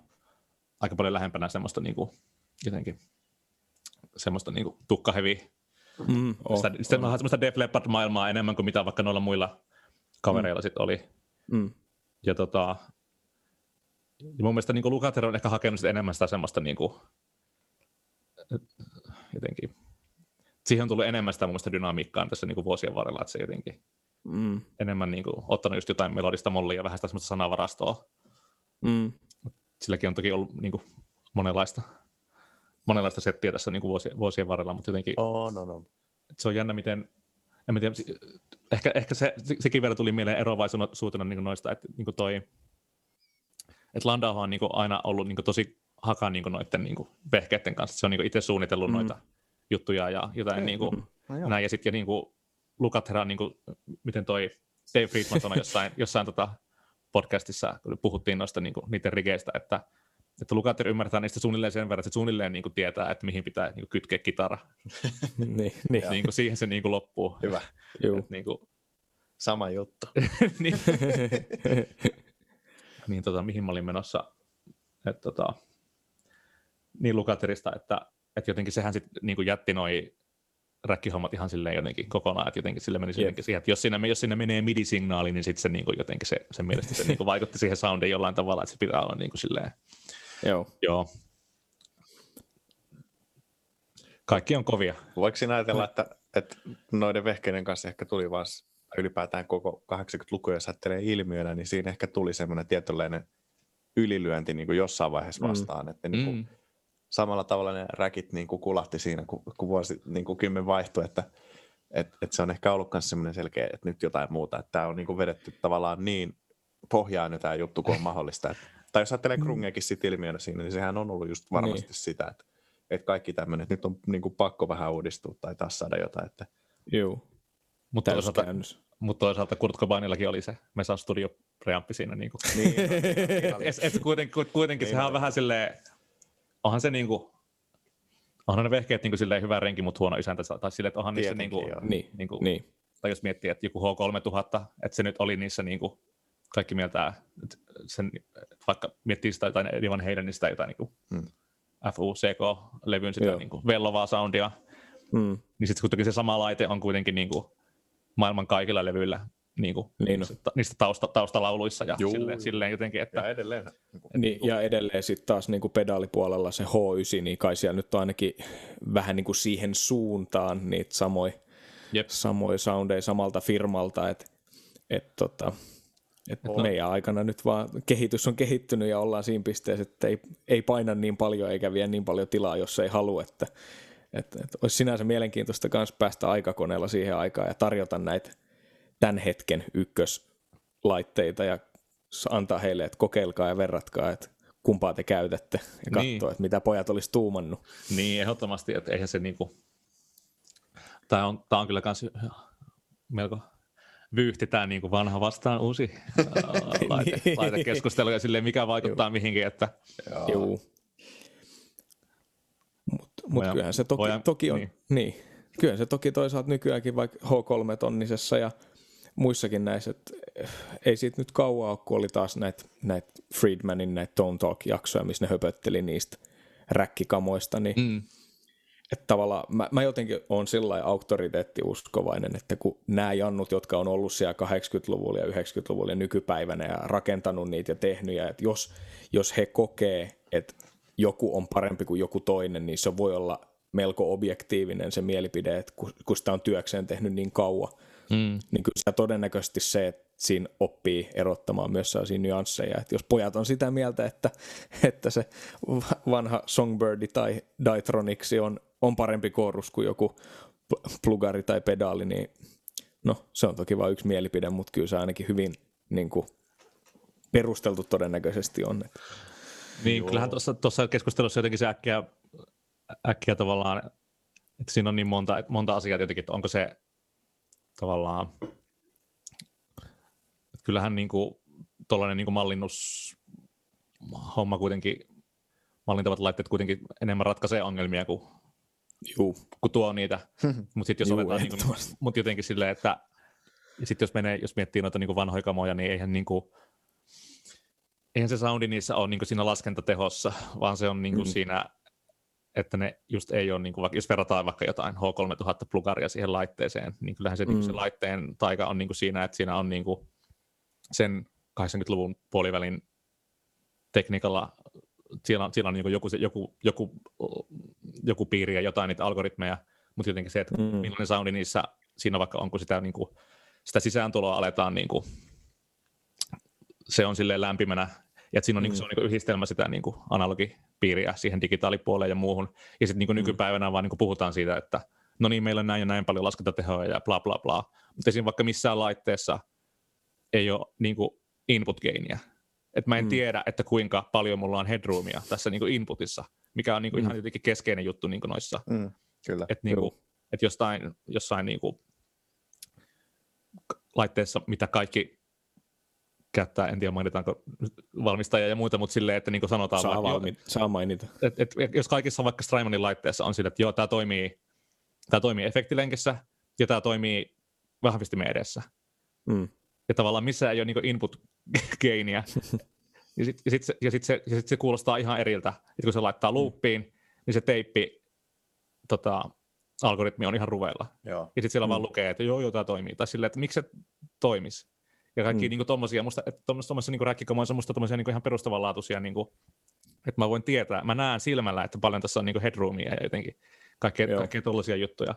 Aika paljon lähempänä semmoista niin kuin, jotenkin semmoista niin kuin tukkahevi, Mm, oh, oh, sitä, oh. semmoista Def Leppard-maailmaa enemmän kuin mitä vaikka noilla muilla kavereilla mm. sitten oli. Mm. Ja tota, ja mun mielestä niin Lukater on ehkä hakenut sit enemmän sitä semmoista niin kuin, jotenkin, siihen on tullut enemmän sitä mun mielestä dynamiikkaa tässä niin kuin vuosien varrella, että se jotenkin Mm. enemmän niin kuin, ottanut just jotain melodista mollia ja vähän sitä semmoista sanavarastoa. Mm. Silläkin on toki ollut niin kuin, monenlaista, monenlaista settiä tässä niin kuin vuosien, vuosien varrella, mutta jotenkin Oh, no, no. se on jännä, miten, en mä tiedä, ehkä, ehkä se, se- sekin vielä tuli mieleen eroavaisuutena niin noista, että niin toi, että Landau on niin aina ollut niin tosi haka niin noiden niin vehkeiden kanssa. Se on niin itse suunnitellut Mm. mm. noita juttuja ja jotain niin kuin, No, näin. Ja sitten ja niin kuin Lukathera, niin kuin, miten toi Dave Friedman sanoi jossain, jossain tota podcastissa, kun puhuttiin noista niin kuin, niiden rigeistä, että, että Lukater ymmärtää niistä suunnilleen sen verran, että se suunnilleen niin kuin tietää, että mihin pitää niin kuin kytkeä kitara. niin, niin. niin kuin siihen se niin kuin loppuu. Hyvä. Juu. Et niin kuin, Sama juttu. niin, niin tota, mihin mä olin menossa, että tota, niin Lukaterista, että, että jotenkin sehän sitten niin jätti noi räkkihommat ihan silleen jotenkin kokonaan, että jotenkin sille meni jotenkin siihen, että jos sinne, jos sinne menee midi-signaali, niin sitten se niin kuin jotenkin se, se mielestä se niin kuin vaikutti siihen soundiin jollain tavalla, että se pitää olla niin kuin silleen, Joo. joo. Kaikki on kovia. Voiko siinä ajatella, että, että noiden vehkeiden kanssa ehkä tuli vaan ylipäätään koko 80-luku, jos ajattelee ilmiönä, niin siinä ehkä tuli semmoinen tietynlainen ylilyönti niin kuin jossain vaiheessa Mm. vastaan. Että niin kuin, Mm. Samalla tavalla ne räkit niin kuin kulahti siinä, kun, kun vuosi niin kuin kymmen vaihtui, että et, et se on ehkä ollut myös semmoinen selkeä, että nyt jotain muuta. Että tämä on niin kuin vedetty tavallaan niin pohjaan jo tämä juttu, kun on mahdollista. Että, tai jos ajattelee Krungiakin sit ilmiönä siinä, niin sehän on ollut just varmasti Niin. sitä, että, että kaikki tämmöinen, että nyt on niin kuin pakko vähän uudistua tai taas saada jotain. Että, Juu. Mutta toisaalta, Täyskäännös. mut toisaalta Kurt Cobainillakin oli se Mesa Studio preamppi siinä. Niin kuin. niin, Et, et kuitenkin, kuitenkin Niin sehän on vähän silleen, onhan se niinku, onhan ne vehkeet niinku silleen hyvä renki, mutta huono isäntä, tai silleen, että onhan niissä niinku. Niin, niinku, niin. tai jos miettii, että joku H3000, että se nyt oli niissä niinku, kaikki mieltää, että sen, vaikka miettii sitä jotain Eddie Van Halenista jotain niinku, Hmm. FUCK-levyn sitä Joo. niinku, vellovaa soundia, Mm. niin sitten kuitenkin se sama laite on kuitenkin niinku, maailman kaikilla levyillä niinku, Niin niissä, niistä tausta, taustalauluissa ja Juu. silleen, silleen jotenkin, että ja edelleen. Niin kuin, Niin, ja edelleen sitten taas niin kuin pedaalipuolella se H9, niin kai siellä nyt on ainakin vähän niin kuin siihen suuntaan niitä samoja Jep. samoi soundeja samalta firmalta, että et tota, et meidän aikana nyt vaan kehitys on kehittynyt ja ollaan siinä pisteessä, että ei, ei paina niin paljon eikä vie niin paljon tilaa, jos ei halua, että et, et olisi sinänsä mielenkiintoista myös päästä aikakoneella siihen aikaan ja tarjota näitä tämän hetken ykköslaitteita ja antaa heille, että kokeilkaa ja verratkaa, että kumpaa te käytätte ja katsoa, Niin. että mitä pojat olisi tuumannut. Niin, ehdottomasti, että eihän se niinku, tämä on, tää on kyllä kans melko vyyhti tämä niinku vanha vastaan uusi ää, laite, Niin. laitekeskustelu ja silleen mikä vaikuttaa mihinkin, että Joo. Mutta mut kyllähän se toki, voidaan- toki on, niin. niin. niin. Kyllähän se toki toisaalta nykyäänkin vaikka H3-tonnisessa ja muissakin näissä, että eh, ei siitä nyt kauaa ole, kun oli taas näitä näit Friedmanin näitä Tone Talk-jaksoja, missä ne höpötteli niistä räkkikamoista, niin mm, että tavallaan mä, mä jotenkin on sillä auktoriteettiuskovainen, että kun nämä jannut, jotka on ollut siellä 80-luvulla ja 90-luvulla ja nykypäivänä ja rakentanut niitä ja tehnyt, ja että jos, jos he kokee, että joku on parempi kuin joku toinen, niin se voi olla melko objektiivinen se mielipide, että kun, kun sitä on työkseen tehnyt niin kauan, mm, niin kyllä sitä todennäköisesti se, että siinä oppii erottamaan myös sellaisia nyansseja. Että jos pojat on sitä mieltä, että, että se vanha Songbirdi tai Ditroniksi on, on parempi korus kuin joku pl- plugari tai pedaali, niin no se on toki vain yksi mielipide, mutta kyllä se ainakin hyvin niin kuin, perusteltu todennäköisesti on. Että, niin Joo. kyllähän tuossa, tuossa keskustelussa jotenkin se äkkiä, äkkiä tavallaan, että siinä on niin monta, monta asiaa jotenkin, että onko se tavallaan, että kyllähän niin kuin, tuollainen niin mallinnus homma kuitenkin, mallintavat laitteet kuitenkin enemmän ratkaisee ongelmia kuin, juu, kuin tuo niitä, mutta sitten jos otetaan niin kuin, mut jotenkin silleen, että ja sitten jos, menee, jos miettii noita niin kuin vanhoja kamoja, niin eihän niin kuin, eihän se soundi niissä ole niin kuin siinä laskentatehossa, vaan se on niin kuin Mm. siinä, että ne just ei ole, niin kuin, vaikka jos verrataan vaikka jotain H3000 plugaria siihen laitteeseen, niin kyllähän se, mm. niin se laitteen taika on niin kuin siinä, että siinä on niin kuin sen 80-luvun puolivälin tekniikalla, siellä on, siellä on niin kuin joku, joku, joku, joku piiri ja jotain niitä algoritmeja, mutta jotenkin se, että Mm. millainen soundi niissä siinä vaikka on, kun sitä, niin kuin, sitä sisääntuloa aletaan, niin kuin, se on silleen lämpimänä, ja siinä on, mm. niin kuin, se on niin kuin yhdistelmä sitä niin kuin analogipiiriä siihen digitaalipuoleen ja muuhun, ja sitten niin kuin nykypäivänä vaan niin kuin puhutaan siitä, että no niin, meillä on näin ja näin paljon laskentatehoa ja bla bla bla, mutta siinä vaikka missään laitteessa ei ole niin kuin input gainia. Et mä en Mm. mm. tiedä, että kuinka paljon mulla on headroomia tässä niin kuin inputissa, mikä on niin kuin Mm. ihan jotenkin keskeinen juttu niin kuin noissa Mm, kyllä. että niinku, Joo. et jostain, jossain niinku laitteessa, mitä kaikki käyttää, en tiedä mainitaanko valmistajia ja muita, mutta silleen, että niin kuin sanotaan Saa, vaan, valmi- saa mainita. et, et, jos kaikissa vaikka Strymmanin laitteessa on sille, että joo, tämä toimii, tämä toimii efektilenkissä ja tämä toimii vahvistimen edessä. Mm. Ja tavallaan missä ei ole niin input-gainiä. ja sitten ja sit se, ja sit se, ja sit se kuulostaa ihan eriltä. että kun se laittaa loopiin, niin se teippi tota, algoritmi on ihan ruveilla. Joo. Ja sitten siellä Mm. vaan lukee, että joo, joo, tämä toimii. Tai silleen, että miksi se toimisi. Ja kaikki Mm. niin tommosia, musta, että tuommoisia niin räkkikamoissa musta tommosia niin ihan perustavanlaatuisia, niin kuin, että mä voin tietää, mä näen silmällä, että paljon tässä on niin headroomia ja jotenkin kaikkea, Joo. kaikkea tollaisia juttuja.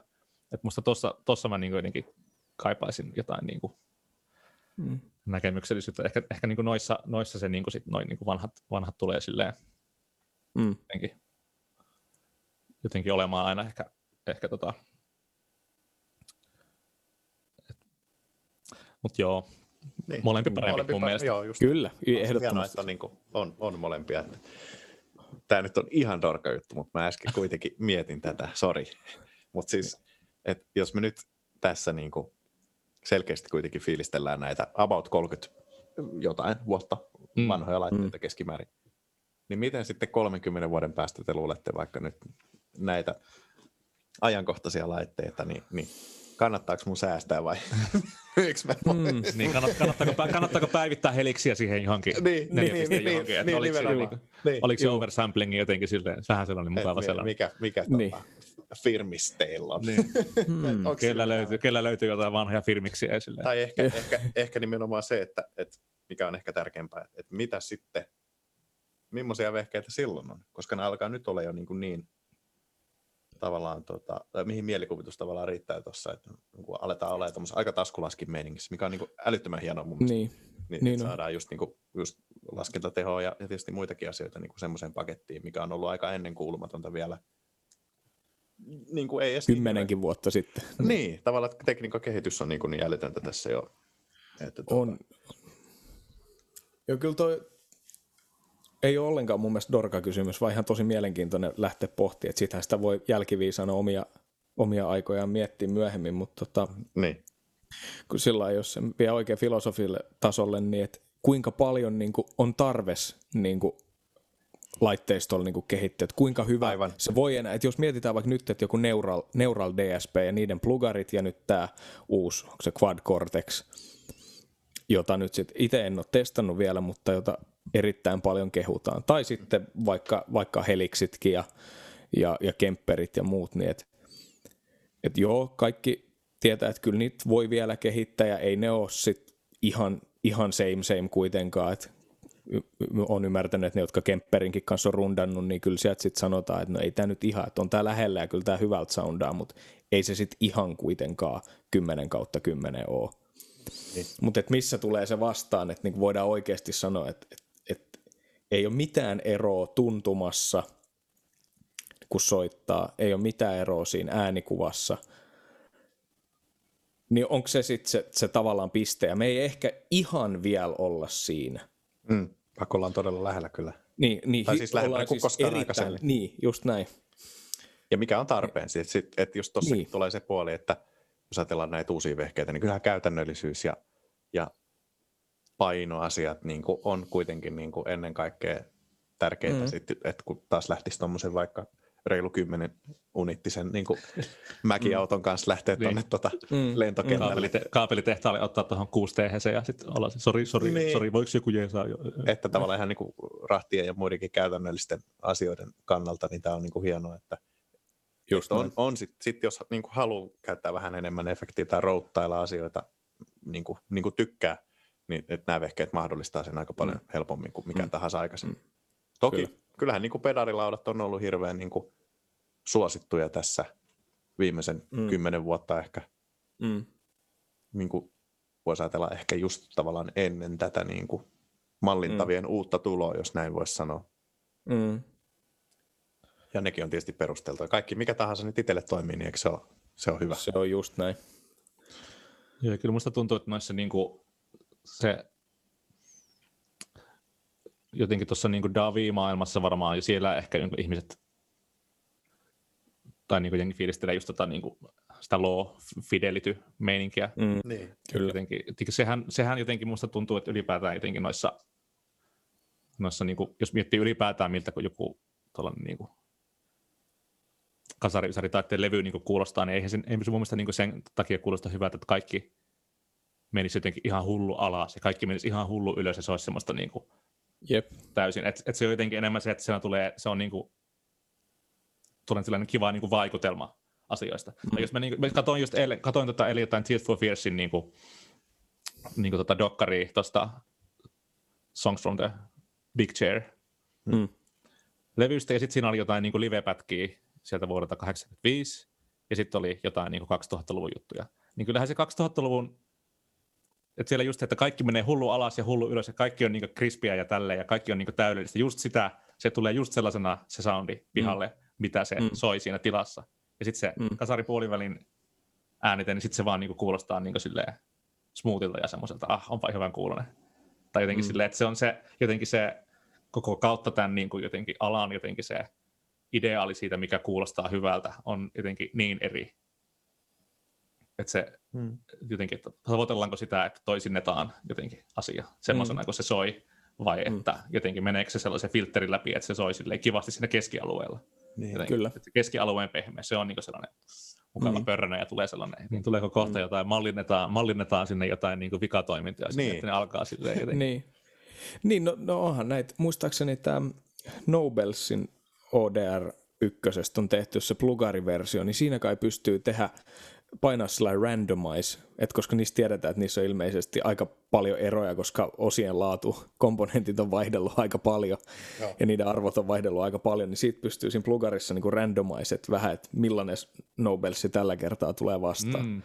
Että musta tossa, tossa mä niin kuin jotenkin kaipaisin jotain niin kuin Mm. näkemyksellisyyttä. Ehkä, ehkä niin kuin noissa, noissa se niin kuin sit noin niin kuin vanhat, vanhat tulee silleen Mm. jotenkin, jotenkin olemaan aina ehkä, ehkä tota. Mutta joo, Niin. molempi parempi Molempi mun pa- mielestä. Joo, just Kyllä, hienoa, ehdottomasti. että on, niin kuin, on, on molempia. Tämä nyt on ihan dorka juttu, mutta mä äsken kuitenkin mietin tätä, sori. Mutta siis, että jos me nyt tässä niin kuin selkeästi kuitenkin fiilistellään näitä about 30 jotain vuotta Mm. vanhoja laitteita keskimäärin, niin miten sitten 30 vuoden päästä te luulette vaikka nyt näitä ajankohtaisia laitteita, niin, niin kannattaako mun säästää vai mä Mm. Niin, kannat, kannattaako, kannattaako päivittää heliksiä siihen johonkin? Niin, niin, piste niin, johonkin, että niin, oliko se niinku- Niin. Oliko se oversamplingi jotenkin silleen, vähän sellainen mukava Et mi- sellainen. Mikä, mikä Niin. tota, firmis teilla on. Niin. Mm. Kellä, löytyy, kellä löytyy jotain vanhoja firmiksiä silleen. Tai ehkä, ehkä, ehkä nimenomaan se, että, että mikä on ehkä tärkeämpää, että, että mitä sitten, millaisia vehkeitä silloin on, koska ne alkaa nyt olla jo niin, kuin niin tavallaan, tota, tai mihin mielikuvitus tavallaan riittää tuossa, että niin kuin aletaan olla tuommoisessa aika taskulaskin meiningissä, mikä on niin kuin älyttömän hienoa mun mielestä. Niin, niin, niin niin on. saadaan just, niin kuin, just laskentatehoa ja, ja tietysti muitakin asioita niin kuin semmoiseen pakettiin, mikä on ollut aika ennenkuulumatonta vielä. Niin kuin ei edes kymmenenkin vuotta sitten. Niin, tavallaan että tekniikan kehitys on niin, kuin niin älytöntä tässä jo. Että tuota, On. Joo, kyllä toi ei ole ollenkaan mun mielestä dorka-kysymys, vaan ihan tosi mielenkiintoinen lähteä pohtimaan, että sitähän sitä voi jälkiviisana omia, omia aikojaan miettiä myöhemmin, mutta tota, Niin, kun sillä jos se vie oikein filosofille tasolle, niin että kuinka paljon niin kuin, on tarves niin kuin, laitteistolla niin kuin kehittää, että kuinka hyvä Aivan. se voi enää, että jos mietitään vaikka nyt, että joku Neural, Neural DSP ja niiden plugarit ja nyt tämä uusi, onko se Quad Cortex, jota nyt sitten itse en ole testannut vielä, mutta jota erittäin paljon kehutaan. Tai sitten vaikka, vaikka Helixitkin ja, ja, ja Kemperit ja muut, niin että et joo, kaikki tietää, että kyllä niitä voi vielä kehittää ja ei ne ole sit ihan, ihan same same kuitenkaan, että on ymmärtänyt, että ne, jotka Kemperinkin kanssa on rundannut, niin kyllä sieltä sitten sanotaan, että no ei tämä nyt ihan, että on tämä lähellä ja kyllä tämä hyvältä soundaa, mutta ei se sitten ihan kuitenkaan 10 kautta 10 ole. Niin. Mutta missä tulee se vastaan, että niin voidaan oikeasti sanoa, että, että ei ole mitään eroa tuntumassa, kun soittaa, ei ole mitään eroa siinä äänikuvassa, niin onko se sitten se, se tavallaan piste, ja me ei ehkä ihan vielä olla siinä. mm, vaikka ollaan todella lähellä kyllä. Niin, niin Tai siis lähempänä kuin koskaan aikaisemmin. Niin, just näin. Ja mikä on tarpeen, siis, sit, että jos tuossa Niin. niin. tulee se puoli, että jos ajatellaan näitä uusia vehkeitä, niin kyllähän käytännöllisyys ja, ja painoasiat niin kuin on kuitenkin niin kuin ennen kaikkea tärkeitä, Mm. mm. sit, että kun taas lähtisi tuommoisen vaikka reilu kymmenen unittisen niin kuin mäkiauton kanssa lähteä Niin. tuonne tota Mm. lentokentälle. Kaapelite- kaapelitehtaalle ottaa tuohon 6 THC ja sitten olla se, sori, sori, Niin. sori, voiko joku jeesaa jo? Että tavallaan ihan niin kuin rahtien ja muidenkin käytännöllisten asioiden kannalta, niin tämä on niin kuin hienoa, että Just on, on sitten sit jos niin kuin haluaa käyttää vähän enemmän efektiä tai routtailla asioita niin kuin, niin kuin tykkää, niin että nämä vehkeet mahdollistaa sen aika paljon helpommin kuin mikä Mm. tahansa aikaisemmin. Toki Kyllä. Kyllä. kyllähän niin kuin pedarilaudat on ollut hirveän niin kuin suosittuja tässä viimeisen Mm. mm. kymmenen vuotta ehkä. Mm. Niin kuin voisi ajatella ehkä just tavallaan ennen tätä niin kuin mallintavien mm. uutta tuloa, jos näin voisi sanoa. Mm. Ja nekin on tietysti perusteltua. Kaikki mikä tahansa nyt itselle toimii, niin eikö se ole, se on hyvä? Se on just näin. Joo, kyllä musta tuntuu, että noissa niinku se jotenkin tuossa niinku Davi-maailmassa varmaan, ja siellä ehkä niinku ihmiset tai niin jengi fiilistelee just tota, niin kuin sitä low fidelity meininkiä. Mm, Niin. kyllä. Jotenkin, sehän, sehän jotenkin musta tuntuu, että ylipäätään jotenkin noissa, noissa niin kuin, jos miettii ylipäätään miltä kun joku tuollainen niin kuin, kasarivisaritaitteen levy niin kuin kuulostaa, niin eihän sen, ei se mun mielestä niin kuin sen takia kuulosta hyvältä, että kaikki menisi jotenkin ihan hullu alas ja kaikki menisi ihan hullu ylös ja se olisi semmoista niin kuin, Jep. täysin. Et, et se on jotenkin enemmän se, että tulee, se on niin kuin, tulee sellainen kiva niin kuin vaikutelma asioista. Mm. Jos mä, niin kuin, mä katoin just eilen, katoin tota, eli jotain Tears for Fearsin niin kuin, niin kuin tota dokkari tuosta Songs from the Big Chair Mm. levystä, ja sitten siinä oli jotain niin kuin live-pätkiä sieltä vuodelta 85, ja sitten oli jotain niin kuin 2000-luvun juttuja. Niin kyllähän se 2000-luvun, että siellä just, että kaikki menee hullu alas ja hullu ylös, ja kaikki on niin krispiä ja tälleen, ja kaikki on niin täydellistä. Just sitä, se tulee just sellaisena se soundi pihalle, mm. mitä se Mm. soi siinä tilassa. Ja sitten se Mm. mm. kasaripuolivälin äänite, niin sitten se vaan niin kuulostaa niin silleen smoothilta ja semmoiselta, ah, onpa hyvän kuulonen. Tai jotenkin mm. silleen, että se on se, jotenkin se koko kautta tämän niin kuin jotenkin alan jotenkin se ideaali siitä, mikä kuulostaa hyvältä, on jotenkin niin eri. Että se Mm. jotenkin, että tavoitellaanko sitä, että toisinnetaan jotenkin asia semmoisena, mm. kun se soi, vai Mm. että jotenkin meneekö se sellaisen filterin läpi, että se soi silleen kivasti siinä keskialueella. Niin. Jotenkin, Kyllä. Että keskialueen pehmeä, se on niin sellainen mukava Niin. pörrönä ja tulee sellainen, niin tuleeko kohta Mm. jotain, mallinnetaan, mallinnetaan sinne jotain niin vikatoimintoja, niin. Niin. että ne alkaa silleen jotenkin. Niin, niin no, no onhan näitä. Muistaakseni tämä Nobelsin ODR ykkösestä on tehty se plugariversio, niin siinä kai pystyy tehdä painaa sillä randomize, että koska niistä tiedetään, että niissä on ilmeisesti aika paljon eroja, koska osien laatu, komponentit on vaihdellut aika paljon Joo. ja niiden arvot on vaihdellut aika paljon, niin siitä pystyy siinä plugarissa niin randomize, että vähän, että millainen Nobelsi tällä kertaa tulee vastaan. Mm.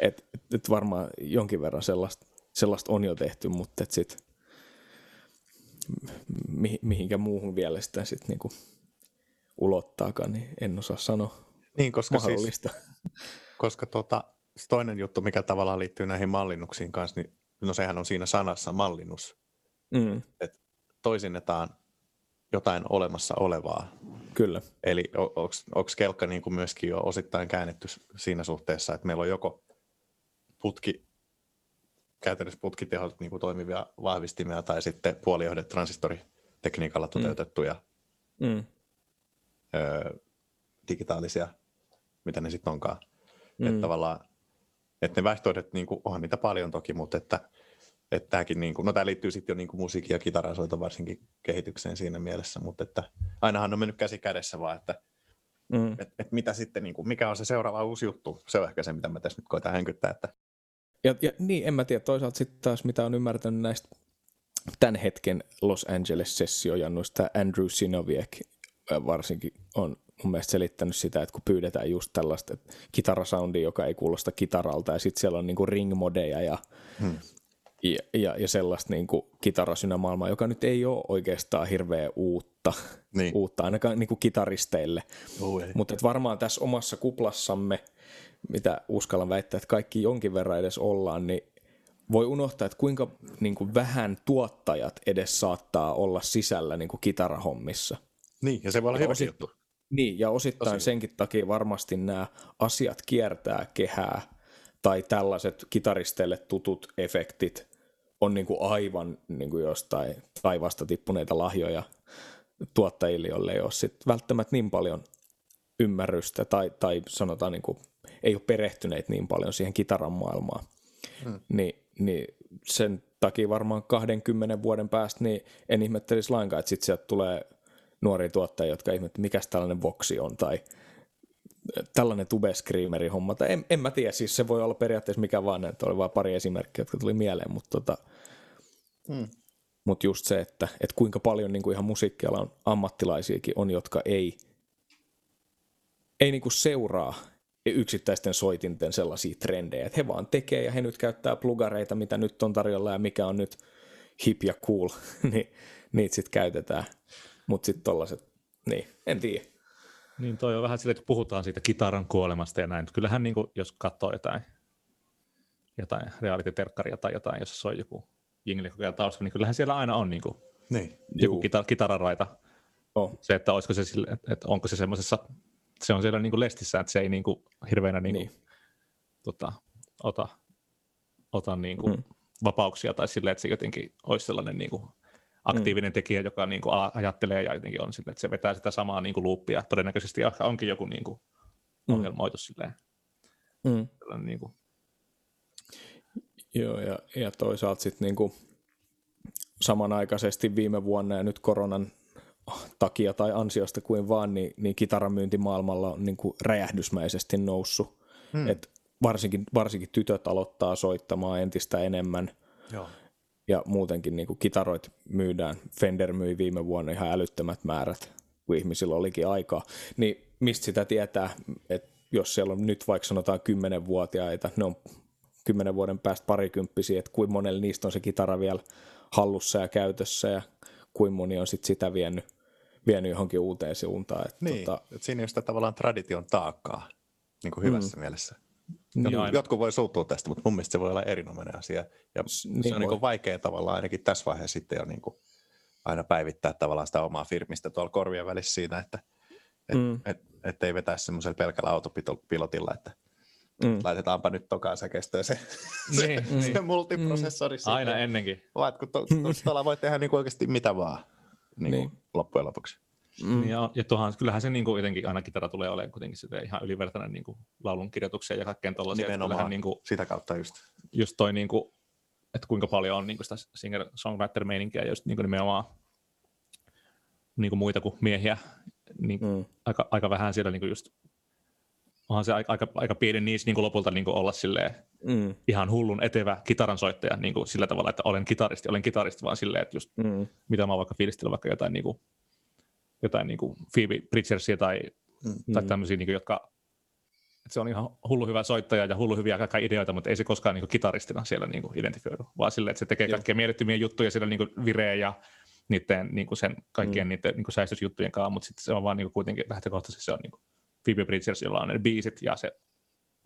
Et, et, et varmaan jonkin verran sellaista, sellaista on jo tehty, mutta et sit, mi, mihinkä muuhun vielä sitä sit niinku ulottaakaan, niin en osaa sanoa. Niin, koska siis, Mahdollista. Koska tota, toinen juttu, mikä tavallaan liittyy näihin mallinnuksiin kanssa, niin no sehän on siinä sanassa mallinnus. Mm, Toisinnetaan jotain olemassa olevaa. kyllä. Eli onko kelkka niin kuin myöskin jo osittain käännetty siinä suhteessa, että meillä on joko putki, käytännössä putkitehot niin kuin toimivia vahvistimia tai sitten puolijohde transistoritekniikalla toteutettuja Mm, öö, digitaalisia, mitä ne sitten onkaan. Mm. Että tavallaan, että ne vaihtoehdot, niin kuin, onhan niitä paljon toki, mutta että, että tämäkin, niin kuin, no tämä liittyy sitten jo niin kuin musiikki- ja kitarasoito varsinkin kehitykseen siinä mielessä, mutta että ainahan on mennyt käsi kädessä vaan, että mm. et, et mitä sitten, niin kuin, mikä on se seuraava uusi juttu, se on ehkä se, mitä mä tässä nyt koitan hänkyttää, että Ja, ja niin, en mä tiedä. Toisaalta sitten taas, mitä on ymmärtänyt näistä tämän hetken Los Angeles-sessiojannuista, Andrew Sinoviek ö, varsinkin on mun mielestä selittänyt sitä, että kun pyydetään just tällaista että kitarasoundia, joka ei kuulosta kitaralta, ja sitten siellä on niinku ring-modeja ja, Hmm. ja, ja, ja sellaista niinku kitarasynämaailmaa, joka nyt ei ole oikeastaan hirveän uutta, niin. uutta ainakaan niinku kitaristeille. Ei. Mutta varmaan tässä omassa kuplassamme, mitä uskallan väittää, että kaikki jonkin verran edes ollaan, niin voi unohtaa, että kuinka niin kuin vähän tuottajat edes saattaa olla sisällä niin kuin kitarahommissa. niin, ja se voi olla hyvä juttu. Niin, ja osittain Tosi. senkin takia varmasti nämä asiat kiertää kehää, tai tällaiset kitaristeille tutut efektit on niin kuin aivan niin kuin jostain taivaasta tippuneita lahjoja tuottajille, joille ei ole sit välttämättä niin paljon ymmärrystä, tai, tai sanotaan niin kuin, ei ole perehtyneet niin paljon siihen kitaran maailmaan. Mm. Ni, niin sen takia varmaan 20 vuoden päästä niin en ihmettelisi lainkaan, että sitten sieltä tulee nuoria tuottajia, jotka ihmettelevät, mikä tällainen voksi on, tai tällainen tube screameri homma, tai en, en mä tiedä, siis se voi olla periaatteessa mikä vaan, että oli vain pari esimerkkiä, jotka tuli mieleen, mutta tota, Mm. mut just se, että, että kuinka paljon niin kuin ihan musiikkialan ammattilaisiakin on, jotka ei, ei niin kuin seuraa yksittäisten soitinten sellaisia trendejä, että he vaan tekee ja he nyt käyttää plugareita, mitä nyt on tarjolla ja mikä on nyt hip ja cool, niin niitä sitten käytetään. Mutta sitten tollaset, niin, en tiedä. Niin toi on vähän silleen, että puhutaan siitä kitaran kuolemasta ja näin. Kyllähän niin kuin, jos katsoo jotain, jotain reality-terkkaria tai jotain, jossa soi joku ajan taustalla, niin kyllähän siellä aina on niin kuin, Niin. joku kita- kitararaita. Oh. Se, että, olisiko se sille, että, että onko se semmoisessa se on siellä niin kuin lestissä, että se ei niin kuin hirveänä niin kuin, Niin. tota, ota, ota niin kuin Mm. vapauksia tai silleen, että se jotenkin olisi sellainen niin kuin aktiivinen tekijä, joka niin kuin ajattelee ja jotenkin on silleen, että se vetää sitä samaa niin kuin loopia. Todennäköisesti onkin joku niin kuin Mm. ongelmoitu silleen, Mm. niin kuin, Joo, ja, ja toisaalta sitten niinku samanaikaisesti viime vuonna ja nyt koronan takia tai ansiosta kuin vaan, niin, niin kitaran myynti maailmalla on niinku räjähdysmäisesti noussut. Hmm. Et varsinkin, varsinkin tytöt aloittaa soittamaan entistä enemmän Joo. Ja muutenkin niinku kitaroit myydään. Fender myi viime vuonna ihan älyttömät määrät, kun ihmisillä olikin aikaa. Niin mistä sitä tietää, että jos siellä on nyt vaikka sanotaan 10-vuotiaita, ne on kymmenen vuoden päästä parikymppisiä, että kuinka monella niistä on se kitara vielä hallussa ja käytössä ja kuinka moni on sit sitä vienyt, vienyt johonkin uuteen suuntaan. Että Niin, tota, että siinä ei ole sitä tavallaan tradition taakkaa niin kuin hyvässä mm. mielessä. Niin, Jotkut, aina. jotkut voi suuttua tästä, mutta mun mielestä se voi olla erinomainen asia. Ja S- niin niin se on niin kuin vaikea tavallaan ainakin tässä vaiheessa sitten jo niin kuin aina päivittää tavallaan sitä omaa firmistä tuolla korvien välissä siinä, että et, Mm. mm. et, et ei vetäisi semmoisella pelkällä autopilotilla, että mm, laitetaanpa nyt tokaan se kestää se, se, Niin, se multiprosessori. siihen. aina ennenkin. Vaan, kun to, to, tuolla voi tehdä niin kuin oikeasti mitä vaan niin kuin Niin. loppujen lopuksi. Mm, Ja, ja tuohan, kyllähän se niin kuin jotenkin aina kitara tulee olemaan kuitenkin sitä ihan ylivertainen niin kuin laulun kirjoituksia ja kaikkeen tuollaisia. Nimenomaan niin kuin, sitä kautta just. just toi, niin kuin, että kuinka paljon on niin kuin sitä singer-songwriter-meininkiä, just niin kuin nimenomaan niin kuin muita kuin miehiä, niin mm, aika, aika vähän siellä niin kuin just, onhan se aika, aika, aika pieni niissä niin kuin lopulta niin kuin olla silleen, mm, ihan hullun etevä kitaransoittaja niin kuin sillä tavalla, että olen kitaristi, olen kitaristi, vaan silleen, että just mm, mitä mä oon vaikka fiilistellä vaikka jotain, niin kuin, jotain niin kuin Phoebe Bridgersia tai, Mm. tai Mm. tämmöisiä, niin kuin, jotka että se on ihan hullu hyvä soittaja ja hullu hyviä kaikkia ideoita, mutta ei se koskaan niin kuin kitaristina siellä niin kuin identifioidu, vaan silleen, että se tekee Joo. kaikkia mielettömiä juttuja siellä niin kuin vireen ja niiden, niin kuin sen kaikkien Mm. mm. niiden niin kuin säistysjuttujen kanssa, mutta sitten se on vaan niin kuin kuitenkin lähtökohtaisesti se on niin kuin Phoebe Bridgers, jolla on ne biisit ja se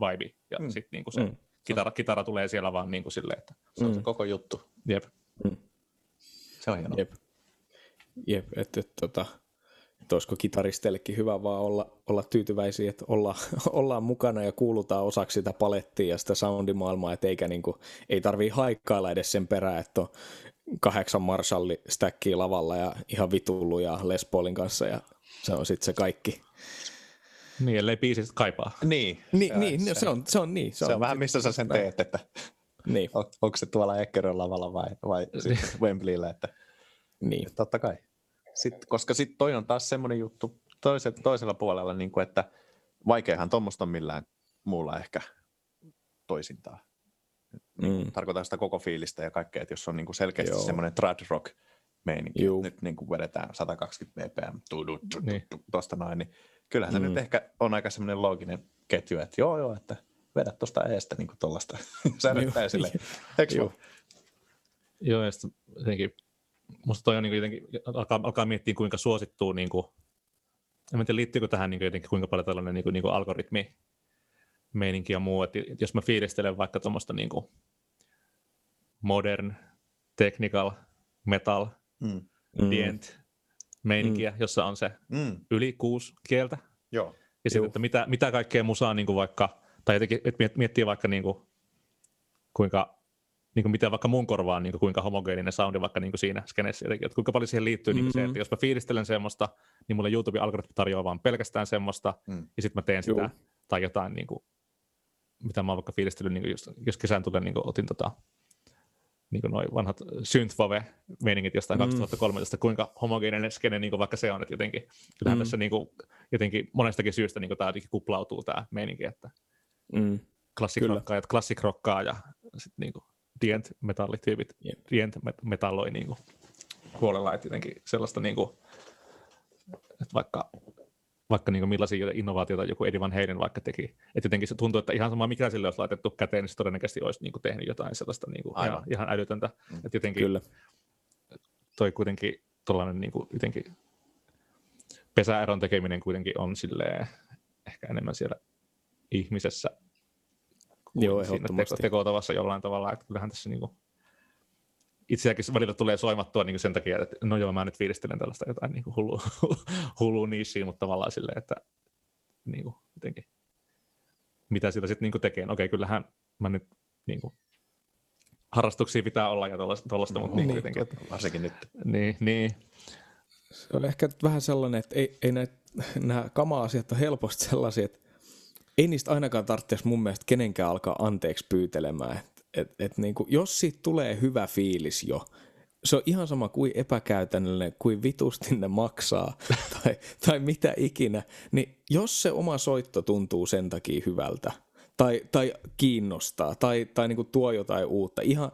vibe ja Mm. mm. sitten niin kuin se Mm. mm. kitara, kitara tulee siellä vaan niin kuin silleen, että Se on Mm. se koko juttu. jep. Se on hienoa. Jep. Jep, että et, tota, et olisiko kitaristeillekin hyvä vaan olla, olla tyytyväisiä, että olla, ollaan mukana ja kuulutaan osaksi sitä palettia ja sitä soundimaailmaa, että eikä niinku, ei tarvii haikkailla edes sen perään, että on kahdeksan marshalli stäkkiä lavalla ja ihan vitullu ja Les Paulin kanssa ja se on sitten se kaikki. Niin, ellei biisit kaipaa. Niin, Niin, niin no, se, on, se on niin. se on vähän missä sä sen teet, että Niin, on, onko se tuolla Eckerön lavalla vai, vai sitten Wembleyllä, että niin. totta kai. Sitten, koska sitten toi on taas semmoinen juttu toisella, toisella puolella, niin kuin, että vaikeahan tuommoista on millään muulla ehkä toisintaan. Mm. Tarkoitan sitä koko fiilistä ja kaikkea, että jos on niin kuin selkeästi Joo. semmoinen trad rock meininki, Juu. nyt niin kuin vedetään 120 bpm Niin. tuosta noin, niin kyllähän se Mm. nyt ehkä on aika semmoinen looginen ketju, että joo joo, että vedä tuosta eestä niin kuin tuollaista säädöttää Juu. sille. Eikö vaan? Joo, ja sitten jotenkin, musta toi on niin jotenkin, alkaa, alkaa miettiä kuinka suosittuu, niin kuin, en tiedä liittyykö tähän niin jotenkin kuinka paljon tällainen niin kuin, niin kuin algoritmi meininki ja muu, että jos mä fiilistelen vaikka tuommoista niin kuin modern, technical, metal, Mm. Mm. dient meininkiä, jossa on se Mm. yli kuusi kieltä, Joo. ja sitten, että mitä, mitä kaikkea musaa niin kuin vaikka, tai jotenkin, että miet- miettii vaikka niin kuin, kuinka, niin kuin miten vaikka mun korvaan, niin kuin kuinka homogeeninen soundi vaikka niin kuin siinä skenessä jotenkin, että kuinka paljon siihen liittyy niin kuin se, Mhm. että jos mä fiilistelen semmoista, niin mulle YouTube-algoritmi tarjoaa vaan pelkästään semmoista, Mm. ja sitten mä teen sitä, Juu. tai jotain, niin kuin, mitä mä oon vaikka fiilistellyt, niin kuin just, jos kesän tulee, niin kuin otin tota, niin kuin noin vanhat synthwave-meiningit jostain Mm. mm. 2013, kuinka homogeeninen skene niin kuin vaikka se on, että jotenkin, kyllähän Mm. mm. tässä niin kuin, jotenkin monestakin syystä niin kuin tämä jotenkin kuplautuu tämä meininki, että Mm. klassikrockkaajat klassikrockkaa ja sitten niin kuin dient metallityypit dient met- metalloi niin kuin huolella, että jotenkin sellaista niin kuin, että vaikka vaikka niin kuin millaisia innovaatioita joku Eddie Van Halen vaikka teki. Että jotenkin se tuntuu, että ihan sama mikä sille olisi laitettu käteen, niin se todennäköisesti olisi niin kuin tehnyt jotain sellaista niin kuin Aivan. ihan, ihan älytöntä. Mm. Että jotenkin Kyllä. toi kuitenkin tuollainen niin kuin, jotenkin pesäeron tekeminen kuitenkin on silleen ehkä enemmän siellä ihmisessä kuin Joo, siinä teko, tekotavassa jollain tavalla, että kyllähän tässä niin kuin, itseäkin välillä tulee soimattua niin kuin sen takia, että no joo, mä nyt fiilistelen tällaista jotain niin kuin hullu, hullua niissiä, mutta tavallaan silleen, että niin kuin, jotenkin, mitä sillä sitten niin tekee. No okei, kyllähän mä nyt niin kuin, harrastuksia pitää olla ja tuollaista, mutta niin, niin kuitenkin. Varsinkin nyt. Niin, niin. Se on ehkä vähän sellainen, että ei, ei näitä, nämä kama-asiat ole helposti sellaisia, että ei niistä ainakaan tarvitsisi mun mielestä kenenkään alkaa anteeksi pyytelemään. Et, et, et niin kuin, jos siitä tulee hyvä fiilis jo, se on ihan sama kuin epäkäytännöllinen, kuin vitusti ne maksaa tai, tai mitä ikinä, niin jos se oma soitto tuntuu sen takia hyvältä tai, tai kiinnostaa tai, tai niin kuin tuo jotain uutta, ihan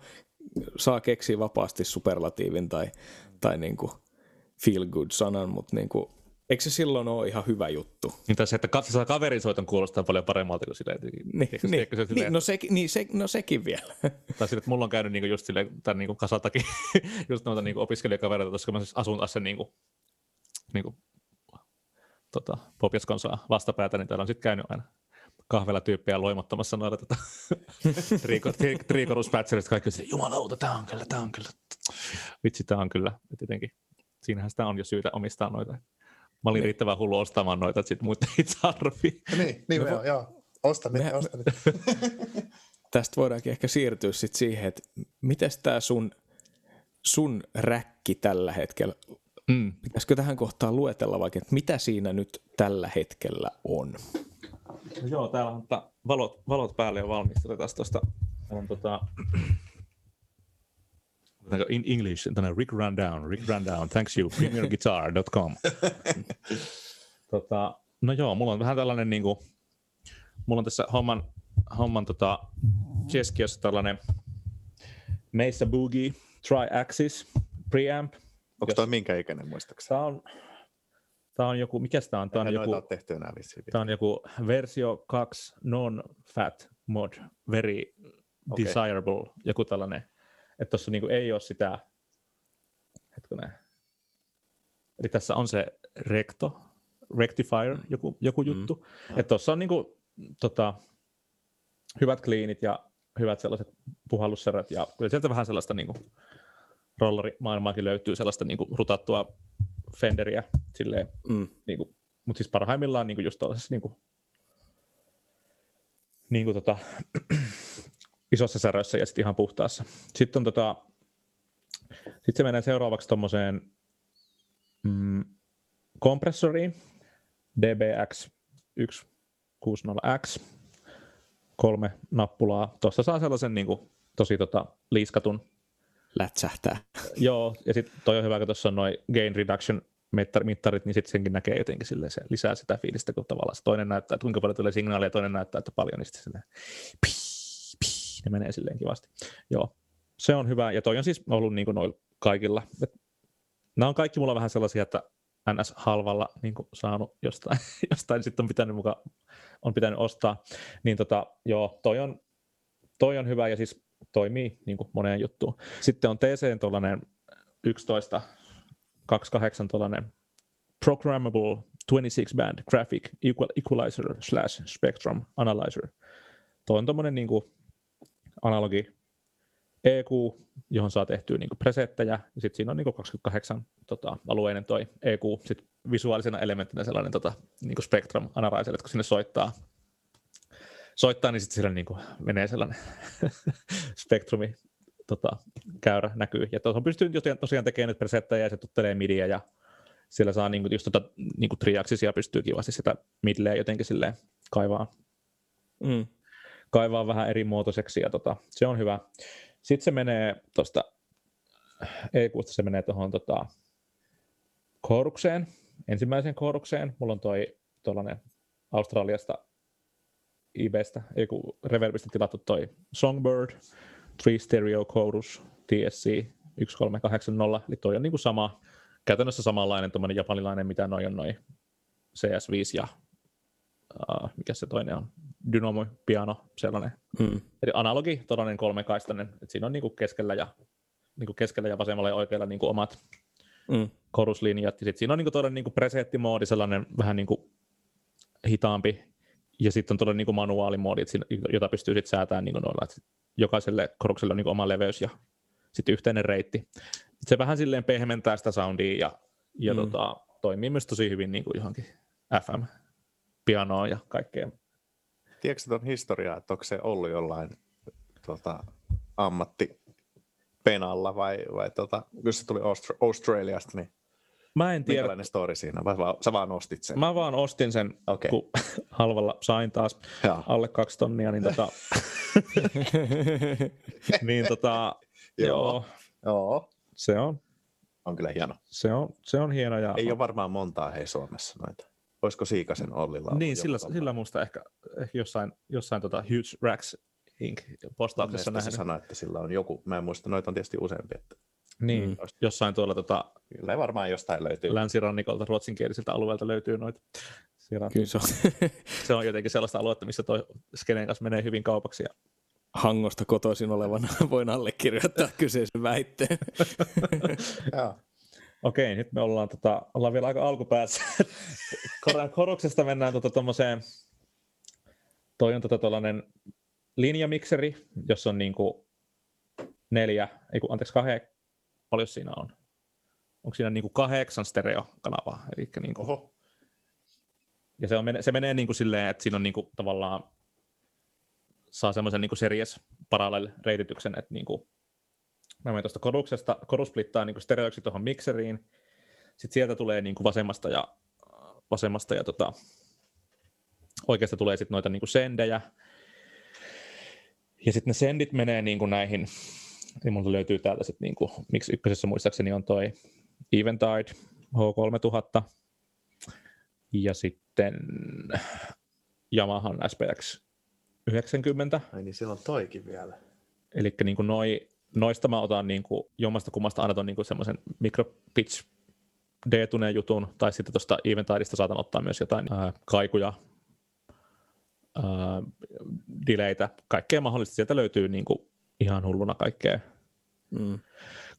saa keksiä vapaasti superlatiivin tai, tai niin kuin feel good sanan, mutta niin kuin, eikö se silloin ole ihan hyvä juttu? Niin se, että katso, saa kaverin soiton kuulostaa paljon paremmalta kuin silleen. Niin, eikö, niin, eikö se niin, silleen, no, se, niin se, no sekin vielä. Tai sille, että mulla on käynyt niinku just silleen, tämän niinku kasaltakin, just noita niinku opiskelijakavereita, koska mä siis asun tässä niinku, niinku, tota, Popjaskon vastapäätä, niin täällä on sitten käynyt aina kahvella tyyppiä loimottamassa noita tota, triikoruspätselistä. Kaikki on jumalauta, tämä on kyllä, tämä on kyllä. Vitsi, tämä on kyllä. Et jotenkin, siinähän sitä on jo syytä omistaa noita. Mä olin Niin. riittävän hullu ostamaan noita, että sitten muut ei tarvii. Niin, niin Me me vo- joo. Osta nyt, Mehän- osta nyt. Tästä voidaankin ehkä siirtyä sit siihen, että miten tämä sun, sun räkki tällä hetkellä, Mm. pitäisikö tähän kohtaan luetella vaikka, että mitä siinä nyt tällä hetkellä on? No joo, täällä on valot, valot päälle jo valmis. Otetaan tuosta, on tota, in English, tänne Rick Rundown, Rick Rundown, thanks you, premierguitar.com. tota, no joo, mulla on vähän tällainen niinku, mulla on tässä homman, homman tota, keskiössä tällainen Mesa Boogie Tri-Axis preamp. Onko Jos- toi minkä ikäinen muistaakseni? Tää on, tää on joku, mikä tää on? Tää on joku, tehty enää vissiin. Tämä on joku versio 2 non-fat mod, very Okei. desirable, joku tällainen. Että tuossa niinku ei ole sitä, hetkinen. Eli tässä on se recto, rectifier, joku, joku Mm. juttu. Että tuossa on niinku, tota, hyvät cleanit ja hyvät sellaiset puhallusserät ja kyllä sieltä vähän sellaista niinku, rollarimaailmaakin löytyy sellaista niinku, rutattua Fenderiä silleen Mm. niinku, mutta siis parhaimmillaan niinku just tuollaisessa niinku, niinku tota, isossa särössä ja sitten ihan puhtaassa. Sitten on tota, sit se menee seuraavaksi tuommoiseen mm, kompressoriin, DBX 160X, kolme nappulaa. Tuosta saa sellaisen niinku, tosi tota, liiskatun Lätsähtää. Joo, ja sitten toi on hyvä, kun tuossa on noin gain reduction mittar- mittarit, niin sitten senkin näkee jotenkin silleen, se lisää sitä fiilistä, kun tavallaan se toinen näyttää, että kuinka paljon tulee signaalia, ja toinen näyttää, että paljon, niin sitten ne menee silleen kivasti. Joo, se on hyvä, ja toi on siis ollut niin kuin noilla kaikilla. Et nämä on kaikki mulla vähän sellaisia, että NS-halvalla niin kuin saanut jostain, jostain sitten on pitänyt, muka, on pitänyt ostaa. Niin tota, joo, toi on, toi on hyvä ja siis toimii niin kuin moneen juttuun. Sitten on TC tuollainen 11 28 tuollainen programmable 26 band graphic equal, equalizer slash spectrum analyzer. Tuo on tuommoinen niin analogi EQ, johon saa tehtyä niin presettejä, ja sitten siinä on niin 28 tota, alueinen toi EQ, sitten visuaalisena elementtinä sellainen tota, niin spectrum analyzer, kun sinne soittaa, soittaa niin sitten siellä niin menee sellainen spektrumi tota, käyrä näkyy. Ja tuossa pystyy tosiaan, tosiaan tekemään nyt presettejä ja se tuttelee midiä ja siellä saa niinku just tota, niinku triaksisia pystyy kivasti sitä midleä jotenkin silleen kaivaa, Mm. Kaivaa vähän eri muotoiseksi ja tota, se on hyvä. Sitten se menee tuosta EQsta se menee tuohon tota, koorukseen, ensimmäiseen koorukseen. Mulla on toi tuollainen Australiasta eBaystä, ei kun Reverbistä tilattu toi Songbird, Three Stereo Chorus TSC 1380, eli toi on niinku sama, käytännössä samanlainen tuommoinen japanilainen, mitä noin on noin CS5 ja uh, mikä se toinen on, Dynamo Piano, sellainen. Mm. Eli analogi, tuollainen kolmekaistainen, että siinä on niinku keskellä ja niinku keskellä ja vasemmalla ja oikealla niinku omat Mm. koruslinjat. Ja sitten siinä on niinku todella niinku presettimoodi, sellainen vähän niinku hitaampi. Ja sitten on todella niinku manuaalimoodi, että siinä, jota pystyy sitten säätämään niinku noilla. Että jokaiselle korukselle on niinku oma leveys ja sitten yhteinen reitti. Se vähän silleen pehmentää sitä soundia ja, ja Mm. mm. tota, toimii myös tosi hyvin niinku johonkin FM pianoa ja kaikkea. Tiedätkö tuon historiaa, että onko se ollut jollain tota, ammatti penalla vai, vai tota, jos se tuli Austra- Australiasta, niin Mä en tiedä. minkälainen story siinä? Vai vaan, sä vaan ostit sen? Mä vaan ostin sen, Okei. kun halvalla sain taas Joo. alle kaksi tonnia, niin, tota, niin tota, Joo. joo, Joo. se on, On kyllä hieno. se on, se on hieno. Ja, Ei ole varmaan montaa hei Suomessa noita. Olisiko Siikasen Ollilla niin, sillä, sillä musta ehkä, ehkä jossain, jossain tota Huge Racks Inc. postauksessa Mielestäni se nähnyt. sanoi, että sillä on joku. Mä en muista, noita on tietysti useampi. Että Niin, Mm. jossain tuolla tota, kyllä varmaan jostain löytyy. länsirannikolta ruotsinkielisiltä alueilta löytyy noita. Siellä, Kyllä se on se on jotenkin sellaista aluetta, missä toi skeneen kanssa menee hyvin kaupaksi. Ja, Hangosta kotoisin olevana voin allekirjoittaa kyseisen väitteen. Joo. Okei, nyt me ollaan, tota, ollaan vielä aika alkupäässä. Kor- Koroksesta mennään tota, tommoseen, toi on tota, tollanen linjamikseri, jossa on niinku neljä, ei kun, anteeksi, kahden, paljon siinä on? Onko siinä niinku kahdeksan stereokanavaa? Eli niinku, Oho. Ja se, on, se menee niin kuin silleen, että siinä on niin kuin tavallaan saa semmoisen niin series parallel reitityksen, että niin kuin, mä menen tuosta koruksesta, koru splittaa niin stereoiksi tuohon mikseriin, sitten sieltä tulee niin kuin vasemmasta ja, vasemmasta ja tota, oikeasta tulee sitten noita niin kuin sendejä, ja sitten ne sendit menee niin kuin näihin, niin mulla löytyy täältä sitten niin kuin, miksi ykkösessä muistaakseni on toi Eventide H3000, ja sitten Yamahan SPX 90, Ai niin, silloin toikin vielä. eli niin kuin noi, noista mä otan niin kuin jommasta kummasta aina ton niin kuin semmoisen micropitch d jutun, tai sitten tuosta Eventidesta saatan ottaa myös jotain ää, kaikuja, ää, delaytä, kaikkea mahdollista. Sieltä löytyy niin kuin ihan hulluna kaikkea, Mm.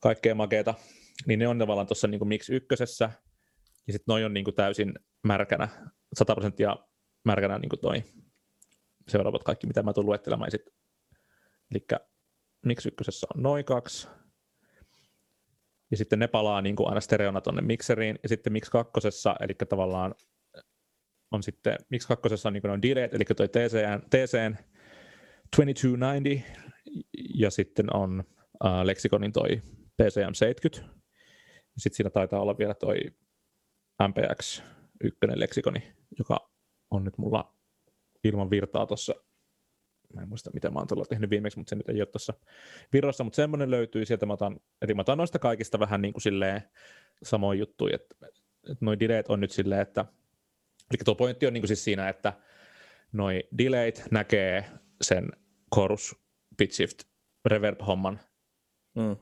kaikkea makeeta. Niin ne on tavallaan tuossa niin Mix ykkösessä, ja sitten noi on niin kuin täysin märkänä, 100 prosenttia märkänä niin kuin toi seuraavat kaikki, mitä mä tulen luettelemaan. Sit, eli Mix ykkösessä on noin kaksi, ja sitten ne palaa niin kuin aina stereona tuonne mikseriin, ja sitten Mix kakkosessa, eli tavallaan on sitten, Mix kakkosessa on niin kuin delayt, eli toi TCN, TCN 2290, ja sitten on äh, Lexiconin toi PCM 70, ja sitten siinä taitaa olla vielä toi MPX 1 leksikoni, joka on nyt mulla ilman virtaa tuossa. Mä en muista, mitä mä oon tuolla tehnyt viimeksi, mutta se nyt ei ole tuossa virrassa, mutta semmoinen löytyy sieltä. Mä otan, eli mä otan noista kaikista vähän niin kuin silleen samoin juttuja, että, että noi delayt on nyt silleen, että eli tuo pointti on niin kuin siis siinä, että noi delayt näkee sen chorus, pitch shift, reverb-homman Mm.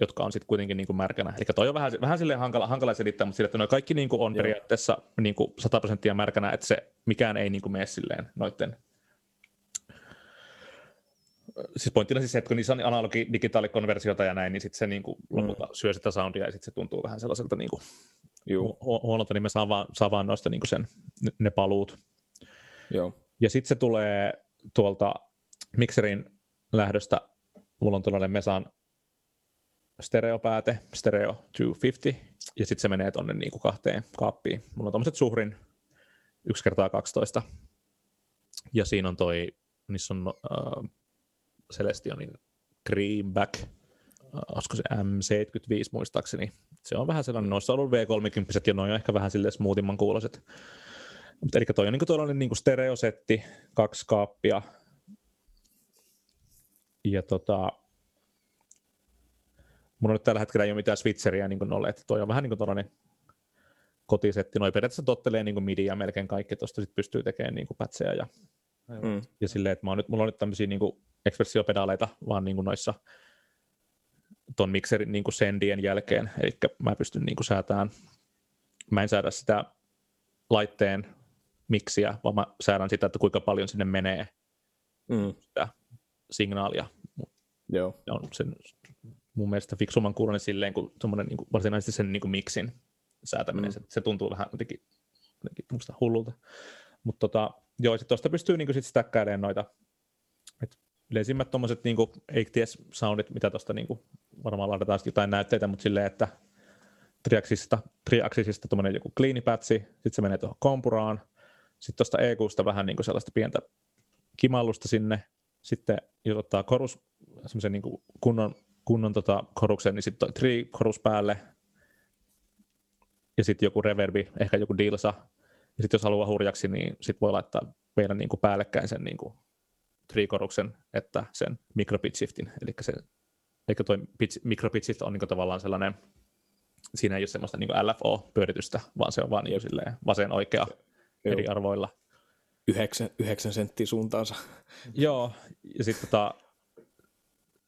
jotka on sitten kuitenkin niin kuin märkänä. Eli toi on vähän, vähän silleen hankala, hankala selittää, mutta sille, että noi kaikki niin kuin on Joo. periaatteessa niin kuin 100 prosenttia märkänä, että se mikään ei niin kuin mene silleen noitten. Siis pointtina siis se, että kun niissä on analogi digitaalikonversiota ja näin, niin sitten se niin kuin lopulta syö sitä soundia ja sitten se tuntuu vähän sellaiselta niin kuin Juu, hu- huonolta, niin me saa vaan, saa vaan noista niin kuin sen, ne- paluut. joo. Ja sitten se tulee tuolta mikserin lähdöstä, mulla on tuollainen Mesan stereopääte, Stereo 250, ja sitten se menee tonne niinku kahteen kaappiin. Mulla on tommoset suhrin 1 kertaa 12 ja siinä on toi, niissä on äh, Celestionin Greenback, äh, olisiko se M75 muistaakseni. Se on vähän sellainen, noissa on ollut V30 ja noin on ehkä vähän silleen smoothimman kuuloiset. Mutta eli toi on niinku tuollainen niinku stereosetti, kaksi kaappia. Ja tota, mulla nyt tällä hetkellä ei ole mitään switcheria niin nolle, että toi on vähän niin kuin tuollainen kotisetti. Noi periaatteessa tottelee niin midiä melkein kaikki, tuosta sit pystyy tekemään niin pätsejä ja, Mm. ja silleen, että mä oon nyt, mulla on nyt tämmöisiä niin ekspressiopedaaleita vaan niin noissa ton mikserin niin sendien jälkeen, eli mä pystyn niin säätämään, mä en säädä sitä laitteen miksiä, vaan mä säädän sitä, että kuinka paljon sinne menee Mm. sitä signaalia. Joo. Ja on sen mun mielestä fiksumman kuulonen silleen, kun semmoinen niin varsinaisesti sen niin kuin miksin säätäminen, Mm. se, se, tuntuu vähän jotenkin, jotenkin musta hullulta. Mutta tota, joo, sitten tuosta pystyy niin sit stäkkäilemään noita yleisimmät tuommoiset niin ATS-soundit, mitä tuosta niin varmaan laitetaan jotain näytteitä, mutta silleen, että triaksisista, triaksisista tuommoinen joku patchi, sitten se menee tuohon kompuraan, Sitten tuosta EQsta vähän niin sellaista pientä kimallusta sinne. Sitten jos ottaa korus, semmoisen niin kunnon, kunnon tota koruksen, niin sitten tri korus päälle. Ja sitten joku reverbi, ehkä joku dilsa. Ja sitten jos haluaa hurjaksi, niin sitten voi laittaa meidän niin päällekkäin sen niin trikoruksen, että sen micropitch shiftin. Eli se, eikä toi pitch, micropitch shift on niin tavallaan sellainen, siinä ei ole semmoista niin LFO-pyöritystä, vaan se on vaan niin silleen vasen oikea Joo. eri arvoilla. Yhdeksän, yhdeksän senttiä suuntaansa. Joo, ja sitten tota,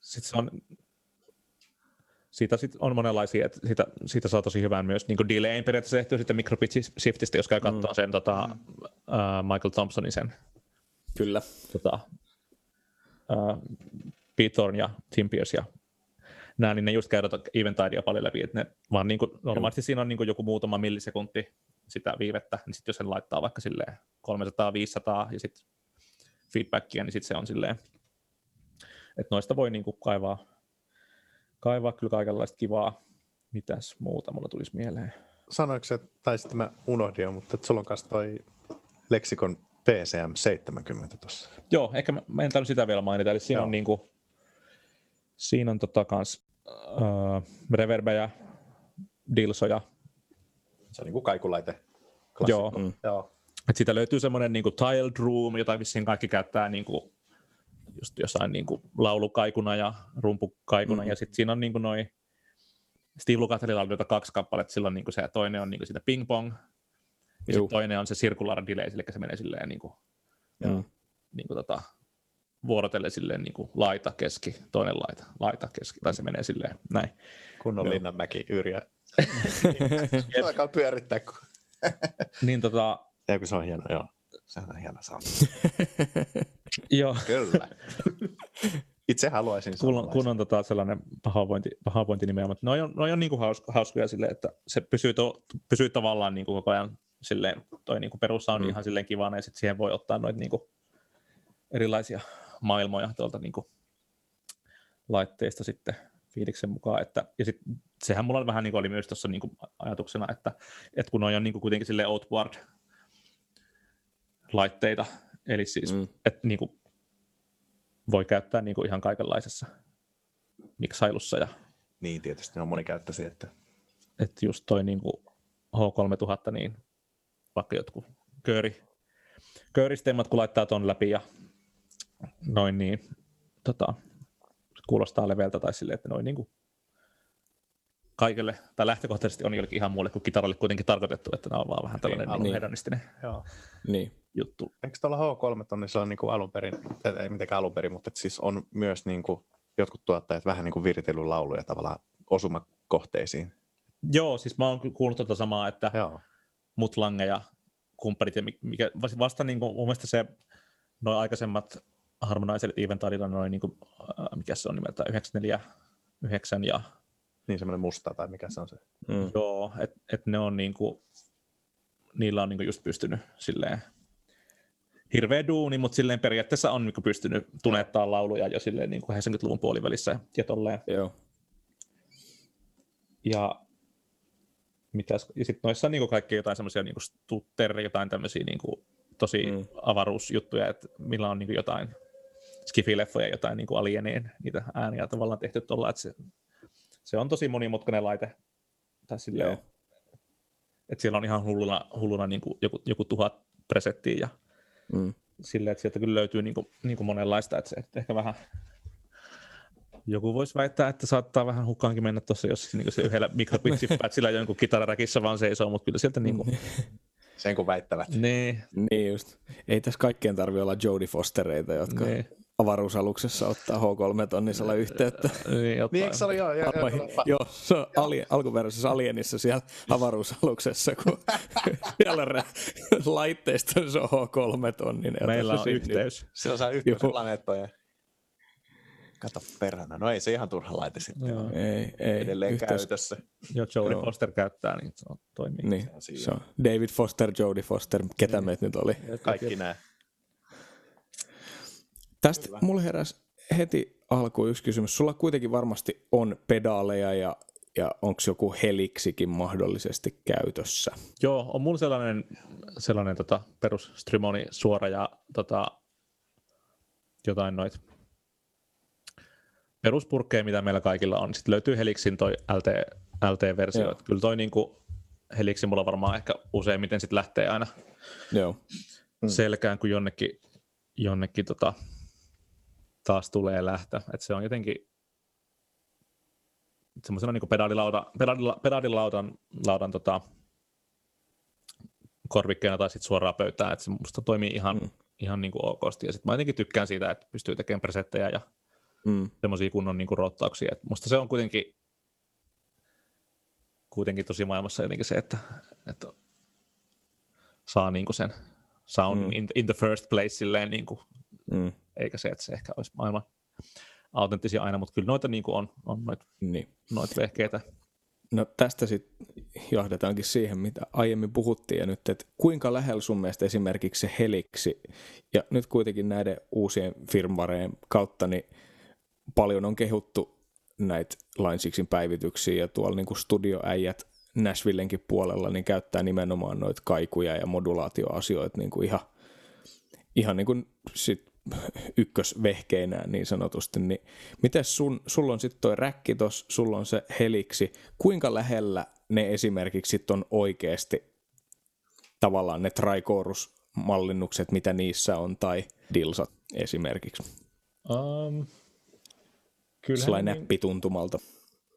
sit se on, siitä sit on monenlaisia, että siitä, siitä saa tosi hyvän myös niin delayin periaatteessa tehtyä sitten micropitch shiftistä, jos käy katsoa mm. sen tota, uh, Michael Thompsonin sen Kyllä. tota, äh, Python ja Pierce ja nämä, niin ne just käydät Eventidea paljon läpi, että ne vaan niin kuin, normaalisti siinä on niin kuin joku muutama millisekunti sitä viivettä, niin sitten jos sen laittaa vaikka silleen 300-500 ja sitten feedbackia, niin sitten se on silleen, että noista voi niin kuin kaivaa, kaivaa kyllä kaikenlaista kivaa. Mitäs muuta mulla tulisi mieleen? Sanoitko että tai sitten mä unohdin mutta että sulla on kanssa toi leksikon PCM70 tuossa. Joo, ehkä mä, en tainnut sitä vielä mainita, eli siinä Joo. on niinku, siinä on tota kans äh, reverbejä, dilsoja. Se on niinku kaikulaite klassikko. Joo. Mm. Joo. Et siitä löytyy semmoinen niinku tiled room, jota vissiin kaikki käyttää niinku just jossain niinku laulukaikuna ja rumpukaikuna, mm. ja sitten siinä on niinku noi Steve Lukatherilla on kaksi kappaletta, silloin niinku se toinen on niinku sitä ping pong ja sitten toinen on se circular delay, eli se menee silleen niinku, Mm. niinku tota, vuorotellen silleen niinku laita, keski, toinen laita, laita, keski, tai se menee silleen näin. Kunnon. Linnanmäki Yrjä. Se alkaa pyörittää. Kun... Niin tota, Ja kun se on hieno, joo. Sehän on hieno sound. joo, Kyllä. Itse haluaisin kun on, kun on tota sellainen pahoinvointi, pahoinvointi nimeä, mutta noi on, noi on niinku haus, hauskoja silleen, että se pysyy, to, pysyy tavallaan niinku koko ajan silleen, toi niinku perussoundi Mm. mm. ihan silleen kivana, ja sitten siihen voi ottaa noita niinku erilaisia maailmoja tuolta niinku laitteista sitten fiiliksen mukaan, että, ja sit, sehän mulla vähän niinku oli myös tuossa niinku ajatuksena, että, että kun noi on niinku kuitenkin silleen outboard laitteita, eli siis, Mm. että niinku voi käyttää niinku ihan kaikenlaisessa miksailussa ja Niin, tietysti ne on monikäyttöisiä. Että... että just toi niinku H3000, niin vaikka jotkut kööri, kööristelmät, kun laittaa ton läpi ja noin, niin tota, kuulostaa leveltä tai silleen, että noin niinku kaikille, tai lähtökohtaisesti on jollekin ihan muulle kuin kitaralle kuitenkin tarkoitettu, että nämä on vaan vähän tällainen Niin, niin, niin. hedonistinen Joo. Niin. juttu. Eikö tuolla H3 tonnissa on niin kuin alun perin, ei mitenkään alun perin, mutta siis on myös niin kuin jotkut tuottajat vähän niin kuin viritellyt lauluja tavallaan osumakohteisiin. Joo, siis mä oon kuullut tota samaa, että Joo. Mutlange ja kumppanit, ja mi- mikä, vasta niin kuin, mun mielestä se noin aikaisemmat Harmonizer Eventadilla noin, niin kuin, äh, mikä se on nimeltä, 94, 9 ja Niin semmoinen musta tai mikä se on se. Mm. joo, että et ne on niin kuin, niillä on niin kuin just pystynyt silleen hirveä duuni, mutta silleen periaatteessa on niin kuin pystynyt tunettaa lauluja jo silleen niin kuin 80-luvun puolivälissä ja tolleen. Joo. Ja, mitäs, ja sitten noissa on niinku kaikki jotain semmoisia niinku stutter, jotain tämmöisiä niinku tosi Mm. avaruusjuttuja, että millä on niinku jotain skifileffoja, jotain niinku alienien niitä ääniä tavallaan tehty tuolla, että se, se, on tosi monimutkainen laite. Tai silleen, Joo. että siellä on ihan hulluna, hulluna niinku joku, joku tuhat presettiä ja Mm. silleen, että sieltä kyllä löytyy niinku, niinku monenlaista, että se että ehkä vähän joku voisi väittää, että saattaa vähän hukkaankin mennä tuossa, jos niinku se yhdellä mikropitchipatchilla jonkun kitararäkissä vaan seisoo, mutta kyllä sieltä niinku, Sen kun väittävät. niin, Niin just. Ei tässä kaikkien tarvi olla Jodie Fostereita, jotka niin, avaruusaluksessa ottaa H3-tonnisella yhteyttä. niin, jotain. Niin, eikö se oli joo, joo, joo, Joo, joo, se on ali, alkuperäisessä alienissa siellä avaruusaluksessa, kun siellä rä- laitteista se on H3-tonninen. jota Meillä se on yhteys. Se osaa yhtyä Joo. planeettoja. Kato perhana. No ei se ihan turha laite sitten. Ole. Ei, ei. Edelleen yhteys- käytössä. Joo, Jodie. Foster käyttää, niin se on, toimii. Niin, se on David Foster, Jodie Foster, ketä Niin. meitä nyt oli. Kaikki nämä. Tästä Kyllä. mulle heräsi heti alkuun yksi kysymys. Sulla kuitenkin varmasti on pedaaleja ja ja onko joku heliksikin mahdollisesti käytössä? Joo, on mulla sellainen, sellainen tota, perus Strimoni suora ja tota, jotain noit peruspurkkeja, mitä meillä kaikilla on. Sitten löytyy Helixin toi LT, LT-versio. Joo. Kyllä toi niinku, Helixin mulla varmaan ehkä useimmiten sit lähtee aina Joo. Mm. selkään, kun jonnekin, jonnekin tota, taas tulee lähtö. Et se on jotenkin semmoisena niin pedaalilauta, pedaalila, pedaalilaudan laudan, tota, korvikkeena tai sitten suoraan pöytään, että se musta toimii ihan, Mm. mm. ihan niin kuin okosti. Ja sitten mä jotenkin tykkään siitä, että pystyy tekemään presettejä ja Mm. semmoisia kunnon niin kuin rottauksia. Et musta se on kuitenkin, kuitenkin tosi maailmassa jotenkin se, että, että saa niin kuin sen soundin Mm. in, in, the first place silleen, niin kuin, Mm. eikä se, että se ehkä olisi maailman autenttisia aina, mutta kyllä noita niin kuin on, on noita Niin. noit vehkeitä. No tästä sitten jahdetaankin siihen, mitä aiemmin puhuttiin ja nyt, että kuinka lähellä sun mielestä esimerkiksi se heliksi ja nyt kuitenkin näiden uusien firmwareen kautta niin paljon on kehuttu näitä 6 päivityksiä ja tuolla niin studioäijät Nashvillenkin puolella niin käyttää nimenomaan noita kaikuja ja modulaatioasioita niin kuin ihan, ihan niin kuin sit ykkösvehkeinään niin sanotusti, niin miten sun, sulla on sitten toi räkki tos, sulla on se heliksi, kuinka lähellä ne esimerkiksi sit on oikeasti tavallaan ne trichorus-mallinnukset, mitä niissä on, tai dilsat esimerkiksi, Um, kyllä, sellainen ne, näppituntumalta.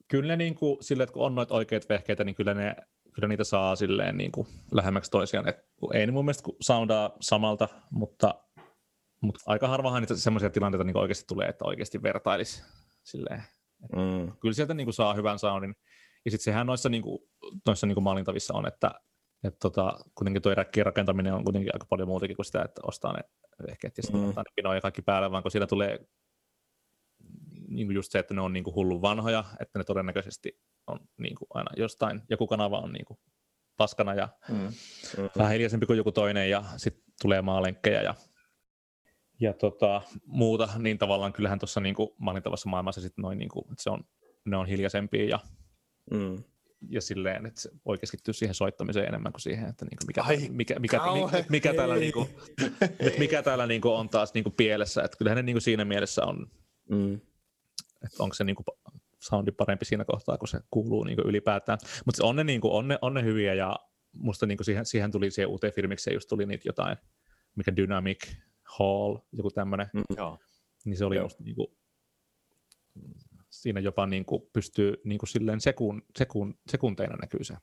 kyllä niin kuin, sille, että kun on noita oikeita vehkeitä, niin kyllä, ne, kyllä niitä saa silleen niin kuin lähemmäksi toisiaan. Et ei ne mun mielestä soundaa samalta, mutta, mutta aika harvahan niitä semmoisia tilanteita niin oikeasti tulee, että oikeasti vertailisi silleen. Mm. Kyllä sieltä niin kuin saa hyvän soundin. Ja sitten sehän noissa, niin kuin, noissa niin kuin mallintavissa on, että että tota, kuitenkin tuo räkkien rakentaminen on kuitenkin aika paljon muutakin kuin sitä, että ostaa ne vehkeet ja sitten Mm. ne pinoja kaikki päälle, vaan kun siellä tulee niin kuin just se, että ne on niin kuin hullun vanhoja, että ne todennäköisesti on niin kuin aina jostain, joku kanava on niin kuin paskana ja Mm. vähän hiljaisempi kuin joku toinen ja sitten tulee maalenkkejä ja, ja tota, muuta, niin tavallaan kyllähän tuossa niin mallintavassa maailmassa sit noin, niin kuin, että se on, ne on hiljaisempia ja, Mm. ja silleen, että se voi keskittyä siihen soittamiseen enemmän kuin siihen, että niin kuin mikä, Ai, mikä, mikä, mikä, mikä, täällä, niin kuin, että mikä täällä niin kuin on taas niin kuin pielessä, että kyllähän ne niin kuin siinä mielessä on, Mm. Että onko se niin kuin soundi parempi siinä kohtaa, kun se kuuluu niin kuin ylipäätään. Mutta on ne, niin kuin, on, ne, on ne hyviä ja musta niin kuin siihen, siihen tuli siihen uuteen firmikseen just tuli niitä jotain, mikä Dynamic Hall, joku tämmöinen, Joo. niin se oli Joo. musta niin kuin, siinä jopa niin kuin pystyy niin kuin silleen sekun, sekun, sekunteina näkyy se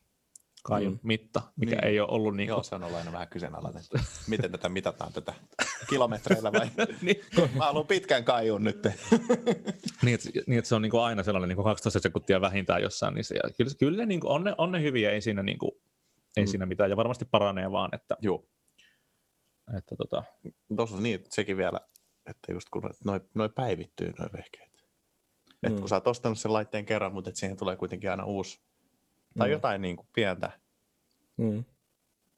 kaiun Mm. mitta, mikä Niin. niin. ei ole ollut niin Joo, se on ollut aina vähän kyseenalainen. Miten tätä mitataan tätä kilometreillä vai? niin, Mä haluan pitkän kaiun nyt. niin, että, niin, että se on niin kuin aina sellainen niin kuin 12 sekuntia vähintään jossain niissä. Ja kyllä, kyllä niin kuin, on, ne, on ne hyviä, ei siinä, niin kuin, ei Mm. siinä mitään, ja varmasti paranee vaan, että, Joo. että tota, Tuossa niin, sekin vielä, että just kun noi, noi päivittyy noi vehkeet. Mm. Mm. Et kun sä oot ostanut sen laitteen kerran, mutta siihen tulee kuitenkin aina uusi tai Mm. jotain niin kuin pientä, Mm.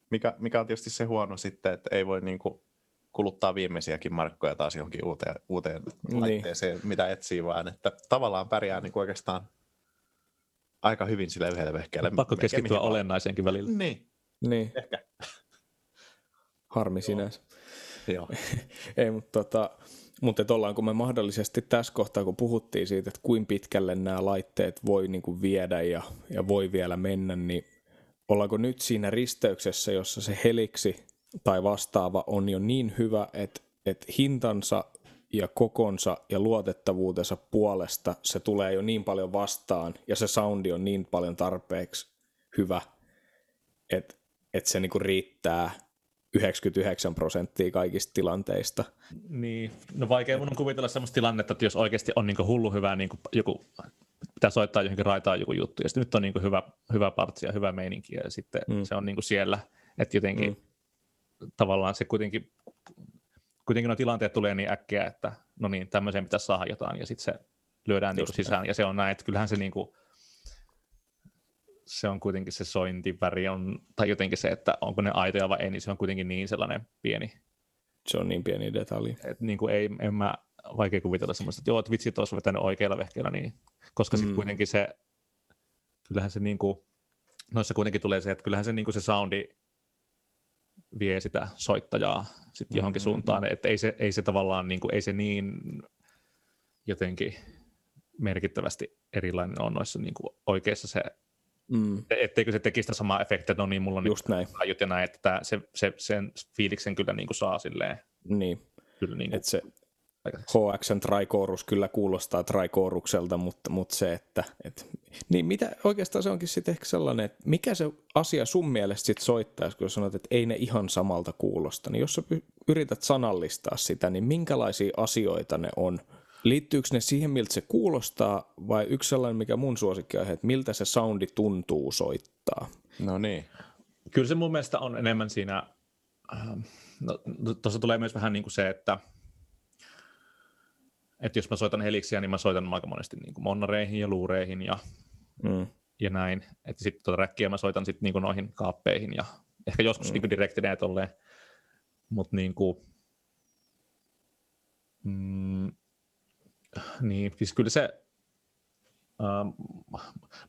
mikä, mikä on tietysti se huono sitten, että ei voi niin kuin kuluttaa viimeisiäkin markkoja taas johonkin uuteen, uuteen Niin. laitteeseen, mitä etsii, vaan että tavallaan pärjää niin kuin oikeastaan aika hyvin sille yhdelle vehkeelle. pakko keskittyä olennaiseenkin välillä. Niin, Niin, ehkä. harmi sinänsä. Joo. Ei, mutta tota, mutta et ollaan, kun me mahdollisesti tässä kohtaa, kun puhuttiin siitä, että kuinka pitkälle nämä laitteet voi niin kuin viedä ja, ja voi vielä mennä, niin ollaanko nyt siinä risteyksessä, jossa se heliksi tai vastaava on jo niin hyvä, että, että hintansa ja kokonsa ja luotettavuutensa puolesta se tulee jo niin paljon vastaan ja se soundi on niin paljon tarpeeksi hyvä, että, että se niinku riittää 99 prosenttia kaikista tilanteista. Niin, no vaikea mun on kuvitella sellaista tilannetta, että jos oikeasti on niin hullu hyvä, niin joku, pitää soittaa johonkin raitaan joku juttu, ja sitten nyt on niin hyvä, hyvä partsi ja hyvä meininki, ja sitten Mm. se on niin siellä, että jotenkin Mm. tavallaan se kuitenkin, kuitenkin nuo tilanteet tulee niin äkkiä, että no niin, tämmöiseen pitäisi saada jotain, ja sitten se lyödään niin sisään, ja se on näin, että kyllähän se niin kuin, se on kuitenkin se sointiväri on, tai jotenkin se, että onko ne aitoja vai ei, niin se on kuitenkin niin sellainen pieni, Se on niin pieni detalji. että niin kuin ei, en mä vaikea kuvitella semmoista, että joo, että vitsit olisi vetänyt oikealla vehkeellä, niin, koska sitten Mm. kuitenkin se, kyllähän se niin kuin, noissa kuitenkin tulee se, että kyllähän se, niin kuin se soundi vie sitä soittajaa sitten johonkin mm-hmm. suuntaan, että ei se, ei se tavallaan, niin kuin, ei se niin jotenkin merkittävästi erilainen on noissa niin kuin oikeissa se, mm. etteikö se tekisi sitä samaa efektiä, että no niin, mulla on Just näin. ja näin, että se, se, sen fiiliksen kyllä niin kuin saa silleen. Niin. Kyllä niin kuin, että se, HXn trikorus kyllä kuulostaa trikorukselta, mutta, mutta se, että... Et, niin mitä oikeastaan se onkin sitten ehkä sellainen, että mikä se asia sun mielestä sitten soittaisi, kun sanot, että ei ne ihan samalta kuulosta, niin jos sä yrität sanallistaa sitä, niin minkälaisia asioita ne on? Liittyykö ne siihen, miltä se kuulostaa, vai yksi sellainen, mikä mun suosikki on, että miltä se soundi tuntuu soittaa? No niin. Kyllä se mun mielestä on enemmän siinä, ähm, no, tuossa tulee myös vähän niin kuin se, että että jos mä soitan heliksiä, niin mä soitan aika monesti niin kuin monnareihin ja luureihin ja, mm. ja näin. Että sitten tuota räkkiä mä soitan sitten niin noihin kaappeihin ja ehkä joskus mm. niin direktinä tolleen. Mutta niin kuin, mm, niin, siis kyllä se, Um,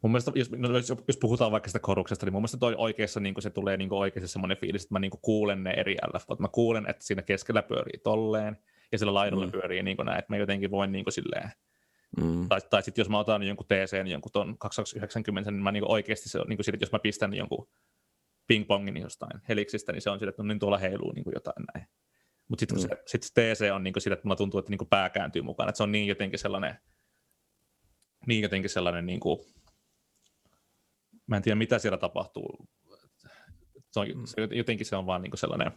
mun mielestä, jos, no, jos, jos puhutaan vaikka sitä koruksesta, niin mun mielestä toi oikeassa niin se tulee niin oikeasti semmoinen fiilis, että mä niin kuulen ne eri LF, mä kuulen, että siinä keskellä pyörii tolleen, ja sillä laidalla mm. pyörii niin näin, että mä jotenkin voin niin silleen, mm. tai, tai sitten jos mä otan jonkun TC, niin jonkun ton 2290, niin mä niin oikeasti se on niin että jos mä pistän jonkun pingpongin jostain heliksistä, niin se on sille, että no niin tuolla heiluu niin jotain näin. Mutta sitten mm. sit se TC on niin kuin sille, että mulla tuntuu, että niin kuin pää kääntyy mukaan, että se on niin jotenkin sellainen, niin jotenkin sellainen, niin kuin, mä en tiedä mitä siellä tapahtuu. Se on, se, jotenkin se on vaan niin kuin sellainen,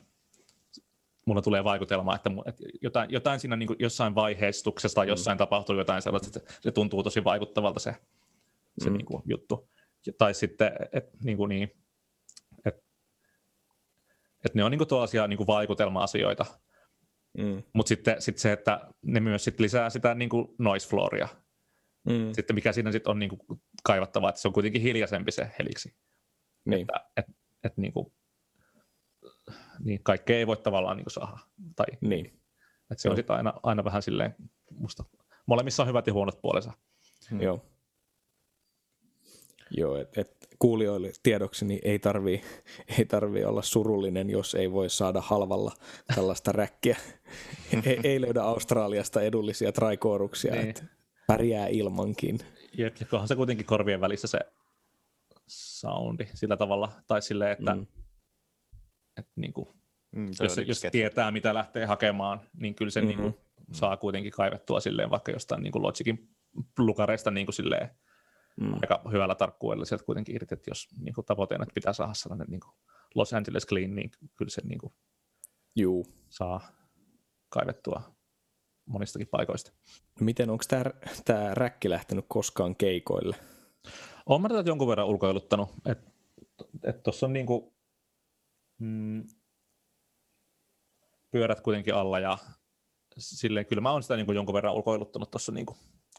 mulla tulee vaikutelma, että, että jotain, jotain siinä niin jossain vaiheistuksessa tai mm. jossain mm. tapahtuu jotain sellaista, että se tuntuu tosi vaikuttavalta se, se mm. niin kuin, juttu. Tai sitten, että niin kuin niin, että ne on niin kuin tuollaisia niin kuin vaikutelma-asioita, mm. mutta sitten sit se, että ne myös sit lisää sitä niin kuin noise flooria. Mm. Sitten mikä siinä sitten on niin kuin kaivattavaa, että se on kuitenkin hiljaisempi se heliksi. Niin. Että, et, et, niin kuin, niin kaikkea ei voi tavallaan niin saada. Tai, niin. Että se on sitten aina, aina vähän silleen, musta, molemmissa on hyvät ja huonot puolensa. Hmm. Joo. Joo, että et kuulijoille tiedoksi niin ei tarvii, ei tarvii olla surullinen, jos ei voi saada halvalla tällaista räkkiä. ei, ei löydä Australiasta edullisia trikooruksia, niin. että pärjää ilmankin. Jep, ja se kuitenkin korvien välissä se soundi sillä tavalla, tai silleen, että mm että niin kuin, mm, jos, jos tietää, mitä lähtee hakemaan, niin kyllä se mm-hmm. niin kuin, saa kuitenkin kaivettua silleen vaikka jostain niin kuin Logicin lukareista niin kuin silleen, mm. aika hyvällä tarkkuudella sieltä kuitenkin irti, että jos niin kuin tavoitteena, että pitää saada sellainen niin kuin Los Angeles Clean, niin kyllä se niin kuin Juu. saa kaivettua monistakin paikoista. Miten, onko tämä, tämä räkki lähtenyt koskaan keikoille? Olen tätä jonkun verran ulkoiluttanut. Että et tuossa on niinku, mm, pyörät kuitenkin alla ja silleen kyllä mä oon sitä niin kuin jonkun verran ulkoiluttanut tuossa niin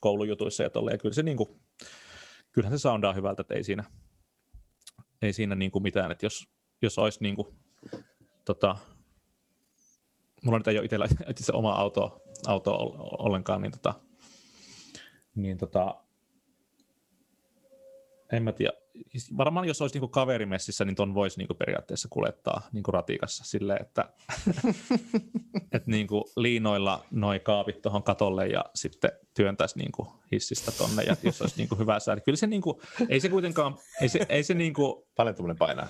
koulujutuissa ja tolleen, ja kyllä se niin kuin, kyllähän se soundaa hyvältä, että ei siinä, ei siinä niin kuin mitään, että jos, jos olisi niin kuin, tota, mulla nyt ei ole itsellä itse oma auto, auto ollenkaan, niin, tota, niin tota, en mä tiedä, varmaan jos olisi niinku kaverimessissä, niin ton voisi niinku periaatteessa kuljettaa niinku ratikassa silleen, että et niinku liinoilla noi kaapit tuohon katolle ja sitten työntäisi niinku hissistä tonne, ja jos olisi niinku hyvä säädä. Kyllä se, niinku, ei se kuitenkaan, ei se, ei se niinku... Paljon tuommoinen painaa?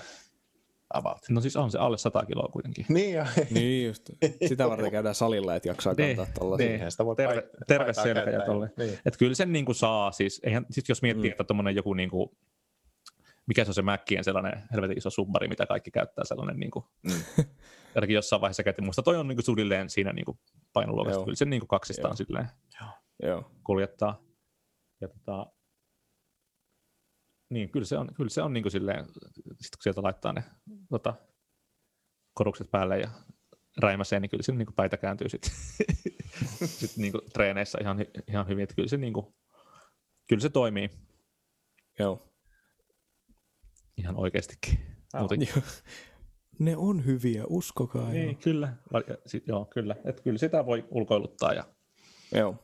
About. No siis on se alle 100 kiloa kuitenkin. Niin jo. niin just. Sitä varten käydään salilla, että jaksaa niin, kantaa tuollaisia. Niin. Sitä voi terve, terve selkä ja tolle. Niin. Että kyllä sen niinku saa, siis, eihän, siis jos miettii, mm. että tuommoinen joku niinku mikä se on se Mäkkien sellainen helvetin iso summari, mitä kaikki käyttää sellainen, niin kuin, mm. ainakin jossain vaiheessa käytiin, musta toi on niin kuin suunnilleen siinä niin kuin painoluokassa, kyllä se niin kuin kaksistaan Joo. silleen Joo. kuljettaa. Ja tota, niin, kyllä se on, kyllä se on niin kuin silleen, sit kun sieltä laittaa ne tota, korukset päälle ja räimäseen, niin kyllä se niin kuin päitä kääntyy sitten sit niin kuin treeneissä ihan, ihan hyvin, että kyllä se, niin kuin, kyllä se toimii. Joo ihan oikeastikin. ne on hyviä, uskokaa. Niin, jo. kyllä. Sit, joo, kyllä. Et kyllä sitä voi ulkoiluttaa. Ja joo.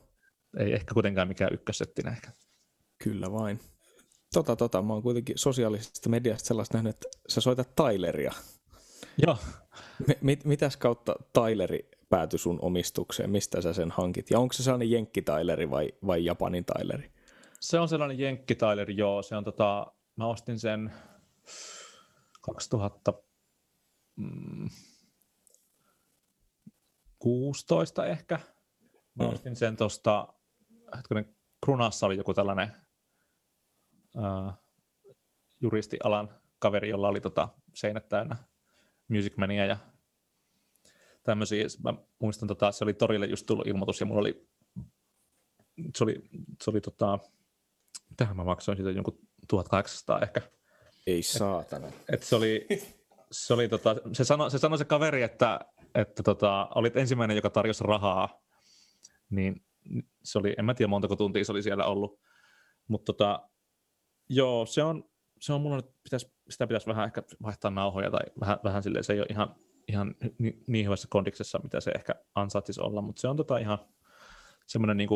Ei ehkä kuitenkaan mikään ykkössettinä ehkä. Kyllä vain. Tota, tota, mä oon kuitenkin sosiaalisesta mediasta sellaista nähnyt, että sä soitat Tyleria. Joo. M- mit, mitäs kautta Tyleri päätyi sun omistukseen? Mistä sä sen hankit? Ja onko se sellainen Jenkki-Tyleri vai, vai Japanin Tyleri? Se on sellainen Jenkki Tyler, joo. Se on tota, mä ostin sen 2000, mm, 16 ehkä. Mä Mm. ostin sen tuosta, hetkinen, Krunassa oli joku tällainen uh, juristialan kaveri, jolla oli tota seinät täynnä Music Mania ja tämmöisiä. Mä muistan, tota, se oli torille just tullut ilmoitus ja mulla oli, se oli, se oli tota, mitähän mä maksoin siitä jonkun 1800 ehkä. Ei saatana. Et se oli, se, oli tota, se, sanoi, se sanoi se kaveri, että, että tota, olit ensimmäinen, joka tarjosi rahaa, niin se oli, en mä tiedä montako tuntia se oli siellä ollut, mutta tota, joo, se on, se on mulla nyt, pitäisi, sitä pitäisi vähän ehkä vaihtaa nauhoja tai vähän, vähän silleen, se ei ole ihan, ihan niin, niin hyvässä kondiksessa, mitä se ehkä ansaitsisi olla, mutta se on tota ihan semmoinen, niin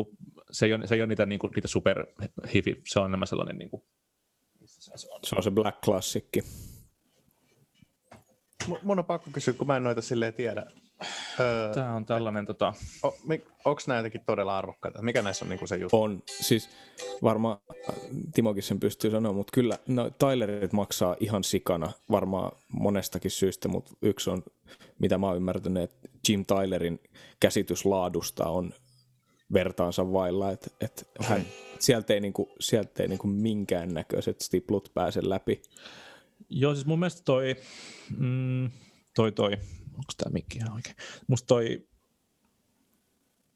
se, ei ole, se ei ole niitä, niin niitä super hifi, se on enemmän sellainen, niin se on? Se on se Black Classicki. Mu- Mun on pakko kysyä, kun mä en noita silleen tiedä. Öö, Tämä on tällainen, tota, Onko nämä jotenkin todella arvokkaita? Mikä näissä on niinku se juttu? On, siis varmaan äh, Timokin sen pystyy sanoa, mutta kyllä no, Tylerit maksaa ihan sikana varmaan monestakin syystä, mutta yksi on, mitä mä oon ymmärtänyt, että Jim Tylerin käsitys laadusta on vertaansa vailla, että et hän, sieltä ei, niinku, sieltä ei niinku minkäännäköiset stiplut pääse läpi. Joo, siis mun mielestä toi, mm, toi, toi, onko tämä mikki ihan oikein? Musta toi,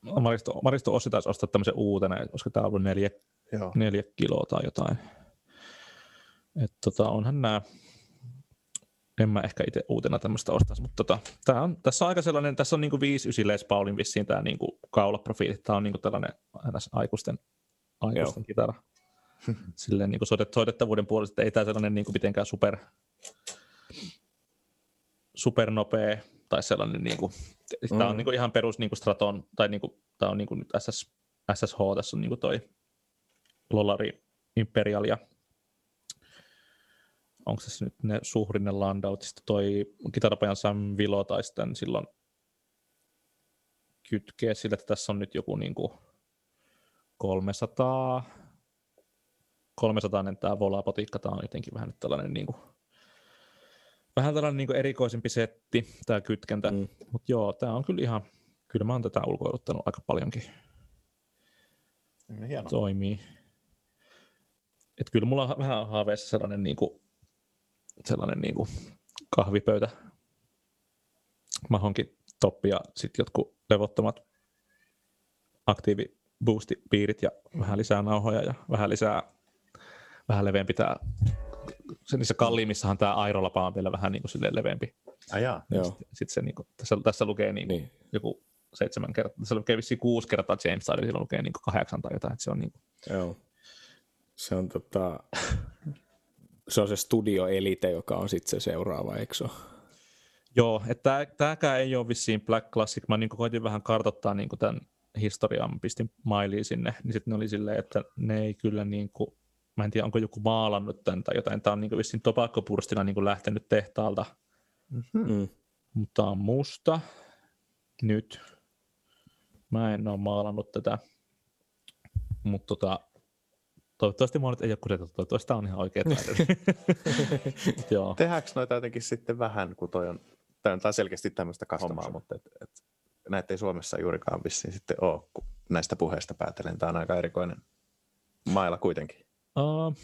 Maristo, Maristo Ossi taisi ostaa tämmöisen uutena, että olisiko tämä ollut neljä, Joo. neljä kiloa tai jotain. Et tota, onhan nämä, en mä ehkä itse uutena tämmöistä ostaisi, mutta tota, tää on, tässä on aika sellainen, tässä on niinku 5 Les Paulin vissiin tämä niinku kaulaprofiili, tämä on niinku tällainen aikuisten, aikuisten kitara. Silleen niinku soitet, soitettavuuden puolesta, että ei tämä sellainen niinku mitenkään super, supernopea tai sellainen, niinku, tämä on Mm. niinku ihan perus niinku Straton, tai niinku, tämä on niinku nyt SS, SSH, tässä on niinku toi Lolari Imperial ja onko se nyt ne suhrinen Landaut, sitten toi kitarapajan Sam Vilo tai sitten silloin kytkee sille, että tässä on nyt joku niinku 300 300 tämä volapotiikka, tämä on jotenkin vähän nyt tällainen niinku, vähän tällainen niinku erikoisempi setti, tämä kytkentä, Mm. mutta joo, tämä on kyllä ihan, kyllä mä oon tätä ulkoiluttanut aika paljonkin Hienoa. toimii. Et kyllä mulla on vähän haaveissa sellainen, niinku, sellainen niinku kahvipöytä mahonkin toppi ja sitten jotkut levottomat aktiivi boosti-piirit ja vähän lisää nauhoja ja vähän lisää, vähän leveämpi tämä, se niissä kalliimmissahan tämä airolapa on vielä vähän niin kuin silleen leveämpi. Ajaa. Joo, Sitten sit se niinku, tässä, tässä lukee niinku niin. joku seitsemän kertaa, tässä lukee vissiin kuusi kertaa James Tyler, silloin lukee niinku kahdeksan tai jotain, että se on niinku, Joo. Se on tota, se on se Studio Elite, joka on sitten se seuraava, eikö se? Joo, että tämäkään ei ole vissiin Black Classic. Mä niin koitin vähän kartoittaa niin tämän historian, pistin mailiin sinne, niin sitten ne oli silleen, että ne ei kyllä niin kuin, mä en tiedä, onko joku maalannut tämän tai jotain. Tämä on niin vissiin tobakkopurstina niin lähtenyt tehtaalta, Mm. mutta on musta nyt. Mä en ole maalannut tätä, mutta tota, toivottavasti mua nyt ei ole kusetettu. Toivottavasti tämä on ihan oikea Joo. Tehdäänkö noita jotenkin sitten vähän, kun toi on, tämä on selkeästi tämmöistä Custom mutta et, et, näitä ei Suomessa juurikaan vissiin sitten ole, kun näistä puheista päätelen. Tämä on aika erikoinen mailla kuitenkin. Uh,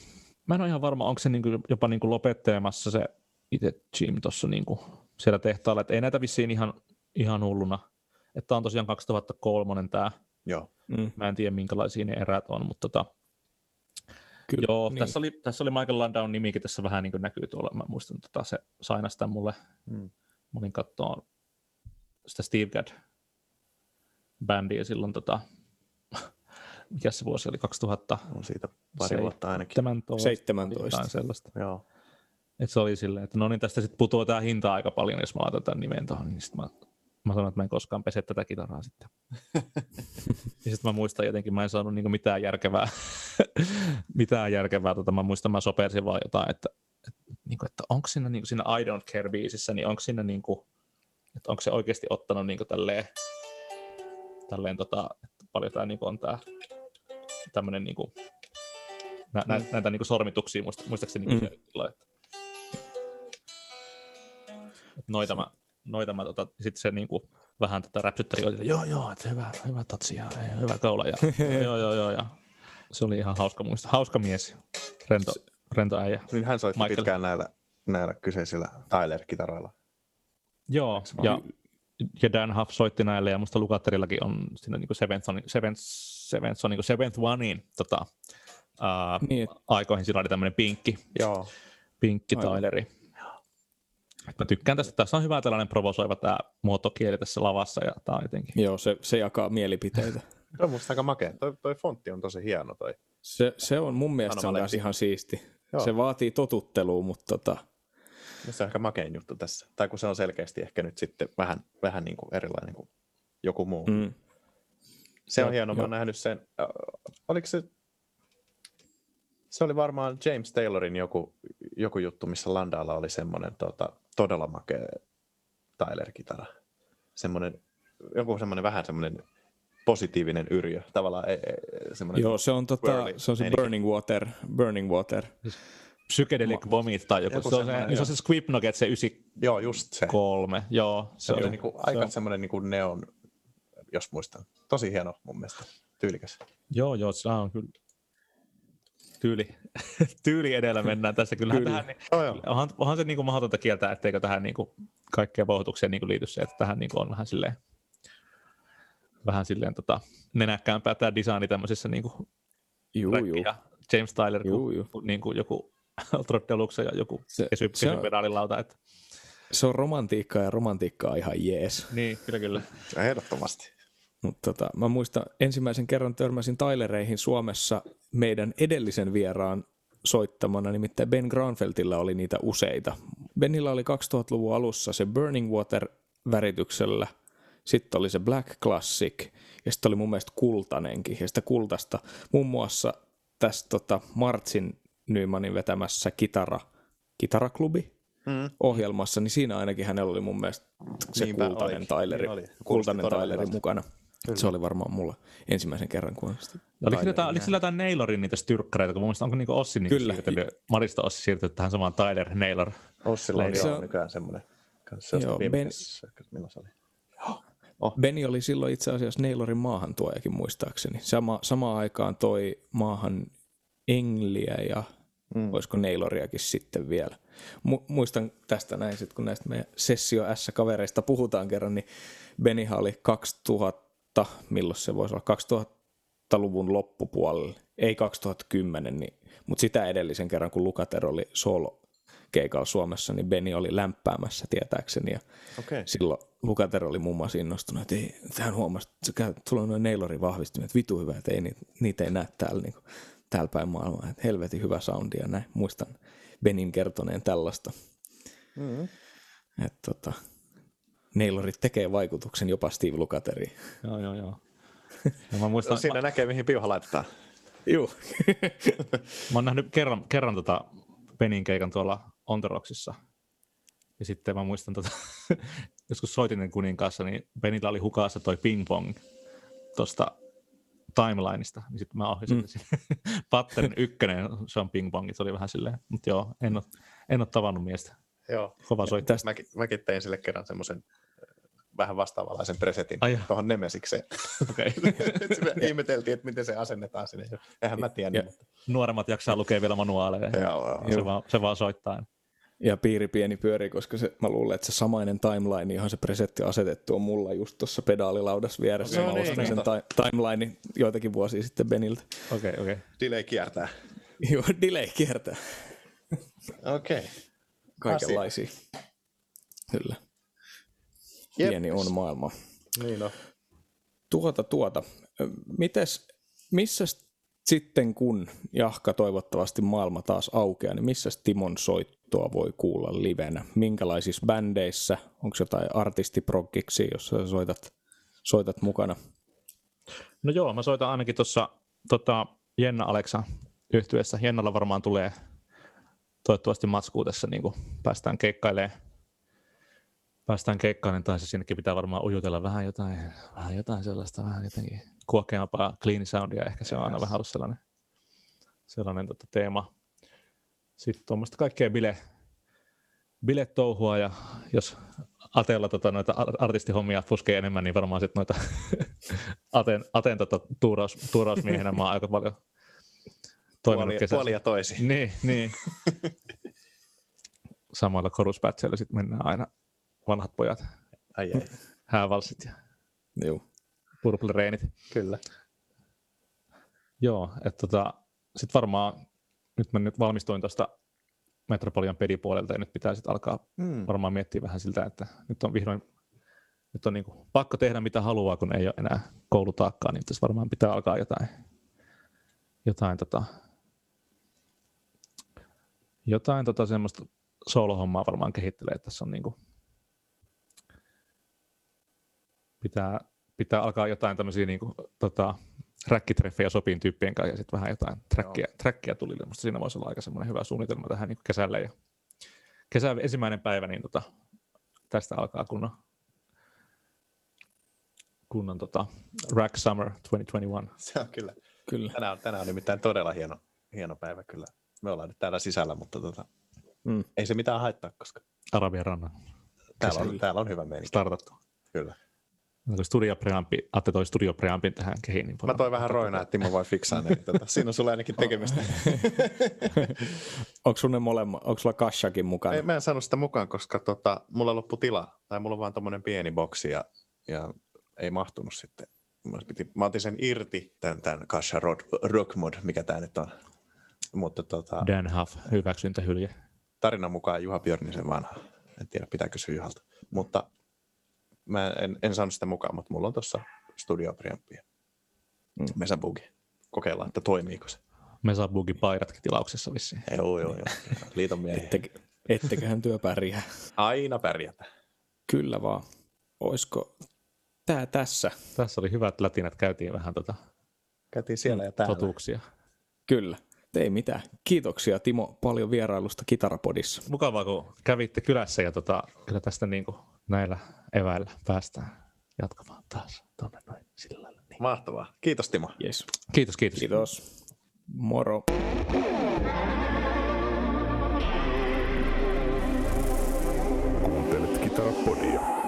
mä en ole ihan varma, onko se niinku jopa niinku lopettelemassa se itse Jim tuossa niinku siellä tehtaalla, että ei näitä vissiin ihan, ihan hulluna. Että on tosiaan 2003 tämä, Joo. Mm. mä en tiedä minkälaisia ne erät on, mutta tota, Kyllä, joo, niin. tässä, oli, tässä oli Michael Landau nimikin tässä vähän niin kuin näkyy tuolla, mä muistan, tota, se saina sitä mulle, Mm. mä olin katsoa sitä Steve Gadd bändiä silloin, tota, mikä se vuosi oli, 2000 On siitä pari vuotta ainakin. 17, 17. jotain sellaista. Joo. Et se oli silleen, että no niin tästä sitten putoaa tämä hinta aika paljon, jos mä laitan tämän nimen tuohon, niin sitten mä, mä sanoin, että mä en koskaan pese tätä kitaraa sitten. ja sitten mä muistan jotenkin, mä en saanut niinku mitään järkevää, mitään järkevää. Tota, mä muistan, mä sopersin vaan jotain, että, että, niin kuin, että onko siinä, niin kuin siinä I Don't Care biisissä, niin onko siinä niin kuin, että onko se oikeasti ottanut niin kuin tälleen, tälleen tota, että paljon tämä niin kuin on tämä tämmöinen niin kuin, nä, nä, Mm. näitä niin kuin sormituksia, muista, muistaakseni niin Mm. että, että noita mä, noita mä tota, sitten se niin kuin, vähän tätä räpsyttäri oli, että joo joo, että hyvä, hyvä tatsi ja hyvä kaula ja joo joo joo ja se oli ihan hauska muista. Hauska mies, rento, rento äijä. Niin hän soitti Michael. pitkään näillä, näillä kyseisillä Tyler-kitaroilla. Joo, ja, ja Dan Huff soitti näille, ja musta Lukaterillakin on siinä niin Seventh, on, Seventh, Seventh, on niin Seventh Onein tota, ää, Niin, aikoihin siinä oli tämmöinen pinkki, Joo. pinkki Aivan. Tyleri. Mä tykkään tästä. Tässä on hyvä tällainen provosoiva tämä muotokieli tässä lavassa, ja tämä on jotenkin. joo, se, se jakaa mielipiteitä. Se on musta aika makea. Toi, toi fontti on tosi hieno toi. Se, se on mun mielestä se on myös ihan siisti. Joo. Se vaatii totuttelua, mutta tota, Se on ehkä makein juttu tässä. Tai kun se on selkeästi ehkä nyt sitten vähän, vähän niin kuin erilainen kuin joku muu. Mm. Se on hieno. Mä oon nähnyt sen. Oliko se... Se oli varmaan James Taylorin joku, joku juttu, missä Landalla oli semmoinen tota, todella makea Tyler-kitara. Semmoinen, joku semmoinen vähän semmoinen positiivinen yrjö. Tavallaan e, e, semmoinen... joo, se on, tota, se on se. Burning Water, Burning Water. Psychedelic Vomit tai joku. Joku se, on se, semmoinen, se on se Squib Nugget, se 93. Joo, just se. Joo, Se oli on- niinku, se aika on- semmoinen niinku neon, jos muistan. Tosi hieno mun mielestä. Tyylikäs. Joo, joo, se on kyllä tyyli, tyyli edellä mennään tässä. Kyllähän Kyllä. tähän, niin, onhan, onhan se niin kuin mahdotonta kieltää, etteikö tähän niin kuin kaikkea vouhotukseen niin kuin liity se, että tähän niin kuin on vähän silleen, vähän silleen tota, nenäkkäämpää tämä designi tämmöisissä niin kuin Juu, juu. ja James Tyler, Juu, kuin, juu. niin kuin joku Ultra Deluxe ja joku Se, kesy, se, on. Että, se on romantiikkaa ja romantiikkaa ihan jees. niin, kyllä kyllä. Ehdottomasti. Mutta tota, mä muistan ensimmäisen kerran törmäsin Tylereihin Suomessa meidän edellisen vieraan soittamana, nimittäin Ben Granfeltillä oli niitä useita. Benillä oli 2000-luvun alussa se Burning Water värityksellä, sitten oli se Black Classic ja sitten oli mun mielestä kultanenkin. Ja sitä kultasta muun muassa tässä tota Martsin Nymanin vetämässä kitara, kitaraklubi Mm. ohjelmassa, niin siinä ainakin hänellä oli mun mielestä se Niinpä kultainen oli. Tyleri, Niin oli. Kultainen Tyleri mukana. Kyllä. Se oli varmaan mulla ensimmäisen kerran, kun sitä Oliko sillä, jotain, oliko sillä jotain Nailorin niitä styrkkäreitä, kun mun mielestä onko niinku Ossi niinku Kyllä. siirtynyt, Marista Ossi siirtynyt tähän samaan Tyler Nailor. Ossilla on Se on- nykyään semmoinen. Se Joo, Ben- milloin se oli? Benny oli silloin itse asiassa Nailorin maahantuojakin muistaakseni. Sama, samaan aikaan toi maahan Engliä ja mm. olisiko Nailoriakin sitten vielä. Mu- muistan tästä näin, sit kun näistä meidän Sessio S-kavereista puhutaan kerran, niin Bennyhan oli 2000, milloin se voisi olla, 2000-luvun loppupuolella, ei 2010, niin, mutta sitä edellisen kerran, kun Lukater oli solo keikalla Suomessa, niin Benny oli lämpäämässä tietääkseni ja Okei. silloin Lukater oli muun muassa innostunut, että ei, tähän huomasi, että se käy, tulee noin Nailorin vahvistimet, vitu hyvä, että ei, niitä, niitä ei näe täällä, niin kuin, täällä päin maailmaa, että helvetin hyvä soundi ja näin. Muistan Benin kertoneen tällaista, Mm-hmm. että tota, Nailorit tekee vaikutuksen jopa Steve Lukateriin. Joo, joo, joo. Ja mä muistan, Siinä näkee, mihin piuha laitetaan. Juu. Mä oon nähnyt kerran, kerran tota Benin keikan tuolla Onteroksissa. Ja sitten mä muistan, tota, joskus soitin kunin kanssa, niin Benillä oli hukassa toi ping-pong tuosta timelineista. Niin sitten mä ohjasin mm. sinne. Pattern ykkönen, se on ping-pong. Se oli vähän silleen, mutta joo, en ole, en ole tavannut miestä. Joo. Kova soittaja. Tästä, Mäkin, mäkin tein sille kerran semmoisen vähän vastaavanlaisen presetin Ai tuohon Nemesikseen. Okei. Me ihmeteltiin, että miten se asennetaan sinne. Eihän mä tiedä. Ja- Mutta... Nuoremmat jaksaa lukea vielä manuaaleja. Joo, joo. Se, vaan, se vaan soittaa. ja piiri pieni pyöri, koska se, mä luulen, että se samainen timeline, johon se presetti on asetettu, on mulla just tuossa pedaalilaudassa vieressä. No mä niin, ostin sen kato. ti- timelinein joitakin vuosia sitten Beniltä. Okei, okay, okei. Okay. Delay kiertää. Joo, delay kiertää. Okei. Okay. Kaikenlaisia. Kyllä. Jep. Pieni on maailma. Niin no. Tuota, tuota. Mites, missä sitten kun Jahka toivottavasti maailma taas aukeaa, niin missä Timon soittoa voi kuulla livenä? Minkälaisissa bändeissä? Onko jotain artistiprokkiksi, jossa sä soitat, soitat mukana? No joo, mä soitan ainakin tuossa tota, Jenna Aleksa yhtyessä. Jennalla varmaan tulee toivottavasti matskuu tässä, niin päästään keikkailemaan päästään keikkailemaan, tai se sinnekin pitää varmaan ujutella vähän jotain, vähän jotain sellaista, vähän jotenkin kuokeampaa clean soundia, ehkä se on aina vähän ollut sellainen, sellainen tota, teema. Sitten tuommoista kaikkea bile, biletouhua, ja jos Ateella tota, noita artistihommia puskee enemmän, niin varmaan sitten noita Aten, Aten tota, tuuraus, tuurausmiehenä mä oon aika paljon toiminut Puoli, kesässä. puoli ja toisi. Niin, niin. Samoilla koruspätseillä sitten mennään aina vanhat pojat, Ai, ai. häävalsit ja Joo. purple reinit. Kyllä. Joo, että tota, sitten varmaan, nyt mä nyt valmistuin tuosta Metropolian pedipuolelta ja nyt pitää sitten alkaa Mm. varmaan miettiä vähän siltä, että nyt on vihdoin nyt on niin kuin pakko tehdä mitä haluaa, kun ei ole enää koulutaakkaa, niin tässä varmaan pitää alkaa jotain, jotain, tota, jotain tota semmoista soolohommaa varmaan kehittelee. Tässä on niin kuin, pitää, pitää alkaa jotain tämmöisiä niin kuin, tota, räkkitreffejä sopiin tyyppien kanssa ja sitten vähän jotain trackia, trackia tulille. Musta siinä voisi olla aika semmoinen hyvä suunnitelma tähän niin kesälle. Ja kesän ensimmäinen päivä, niin tota, tästä alkaa kunnon, kunnon tota, Rack Summer 2021. Se on kyllä. Kyllä. Tänään on, tänään on nimittäin todella hieno, hieno päivä kyllä. Me ollaan nyt täällä sisällä, mutta tota, Mm. ei se mitään haittaa, koska Arabian rannan täällä on, täällä on hyvä meininki. startattu. Kyllä. Onko studiopreampi, Atte toi studiopreampin tähän kehiin. Niin Mä toin vähän roinaa, että Timo voi fiksaa ne. niin Tota, siinä on sulla ainakin tekemistä. Onko sulla ne molemmat, onko sulla kassakin mukana? Ei, mä en saanut sitä mukaan, koska tota, mulla loppui tila. Tai mulla on vaan tommonen pieni boksi ja, ja ei mahtunut sitten. Mä, piti, mä otin sen irti, tämän, tämän Kasha Rock, Rock Mod, mikä tämä nyt on. Mutta tota, Dan Huff, hyväksyntähylje. tarinan mukaan Juha Björnisen vanha. En tiedä, pitää kysyä Juhalta. Mutta mä en, en saanut sitä mukaan, mutta mulla on tuossa studiopreamppi ja Mm. Mesa Bugi. Kokeillaan, että toimiiko se. Mesa Boogie paidatkin tilauksessa vissiin. Joo, joo, joo. Liiton miehiä. Ette, etteköhän työ pärjää. Aina pärjätä. Kyllä vaan. Oisko tää tässä? Tässä oli hyvät lätinät, käytiin vähän tota Käytiin siellä ja täällä. totuuksia. Kyllä. Ei mitään. Kiitoksia Timo paljon vierailusta Kitarapodissa. Mukavaa, kun kävitte kylässä ja tota, kyllä tästä niin kuin näillä eväillä päästään jatkamaan taas tuonne noin sillä lailla. Niin. Mahtavaa. Kiitos Timo. Yes. Kiitos, kiitos. Kiitos. Moro. Kuuntelet Kitarapodia.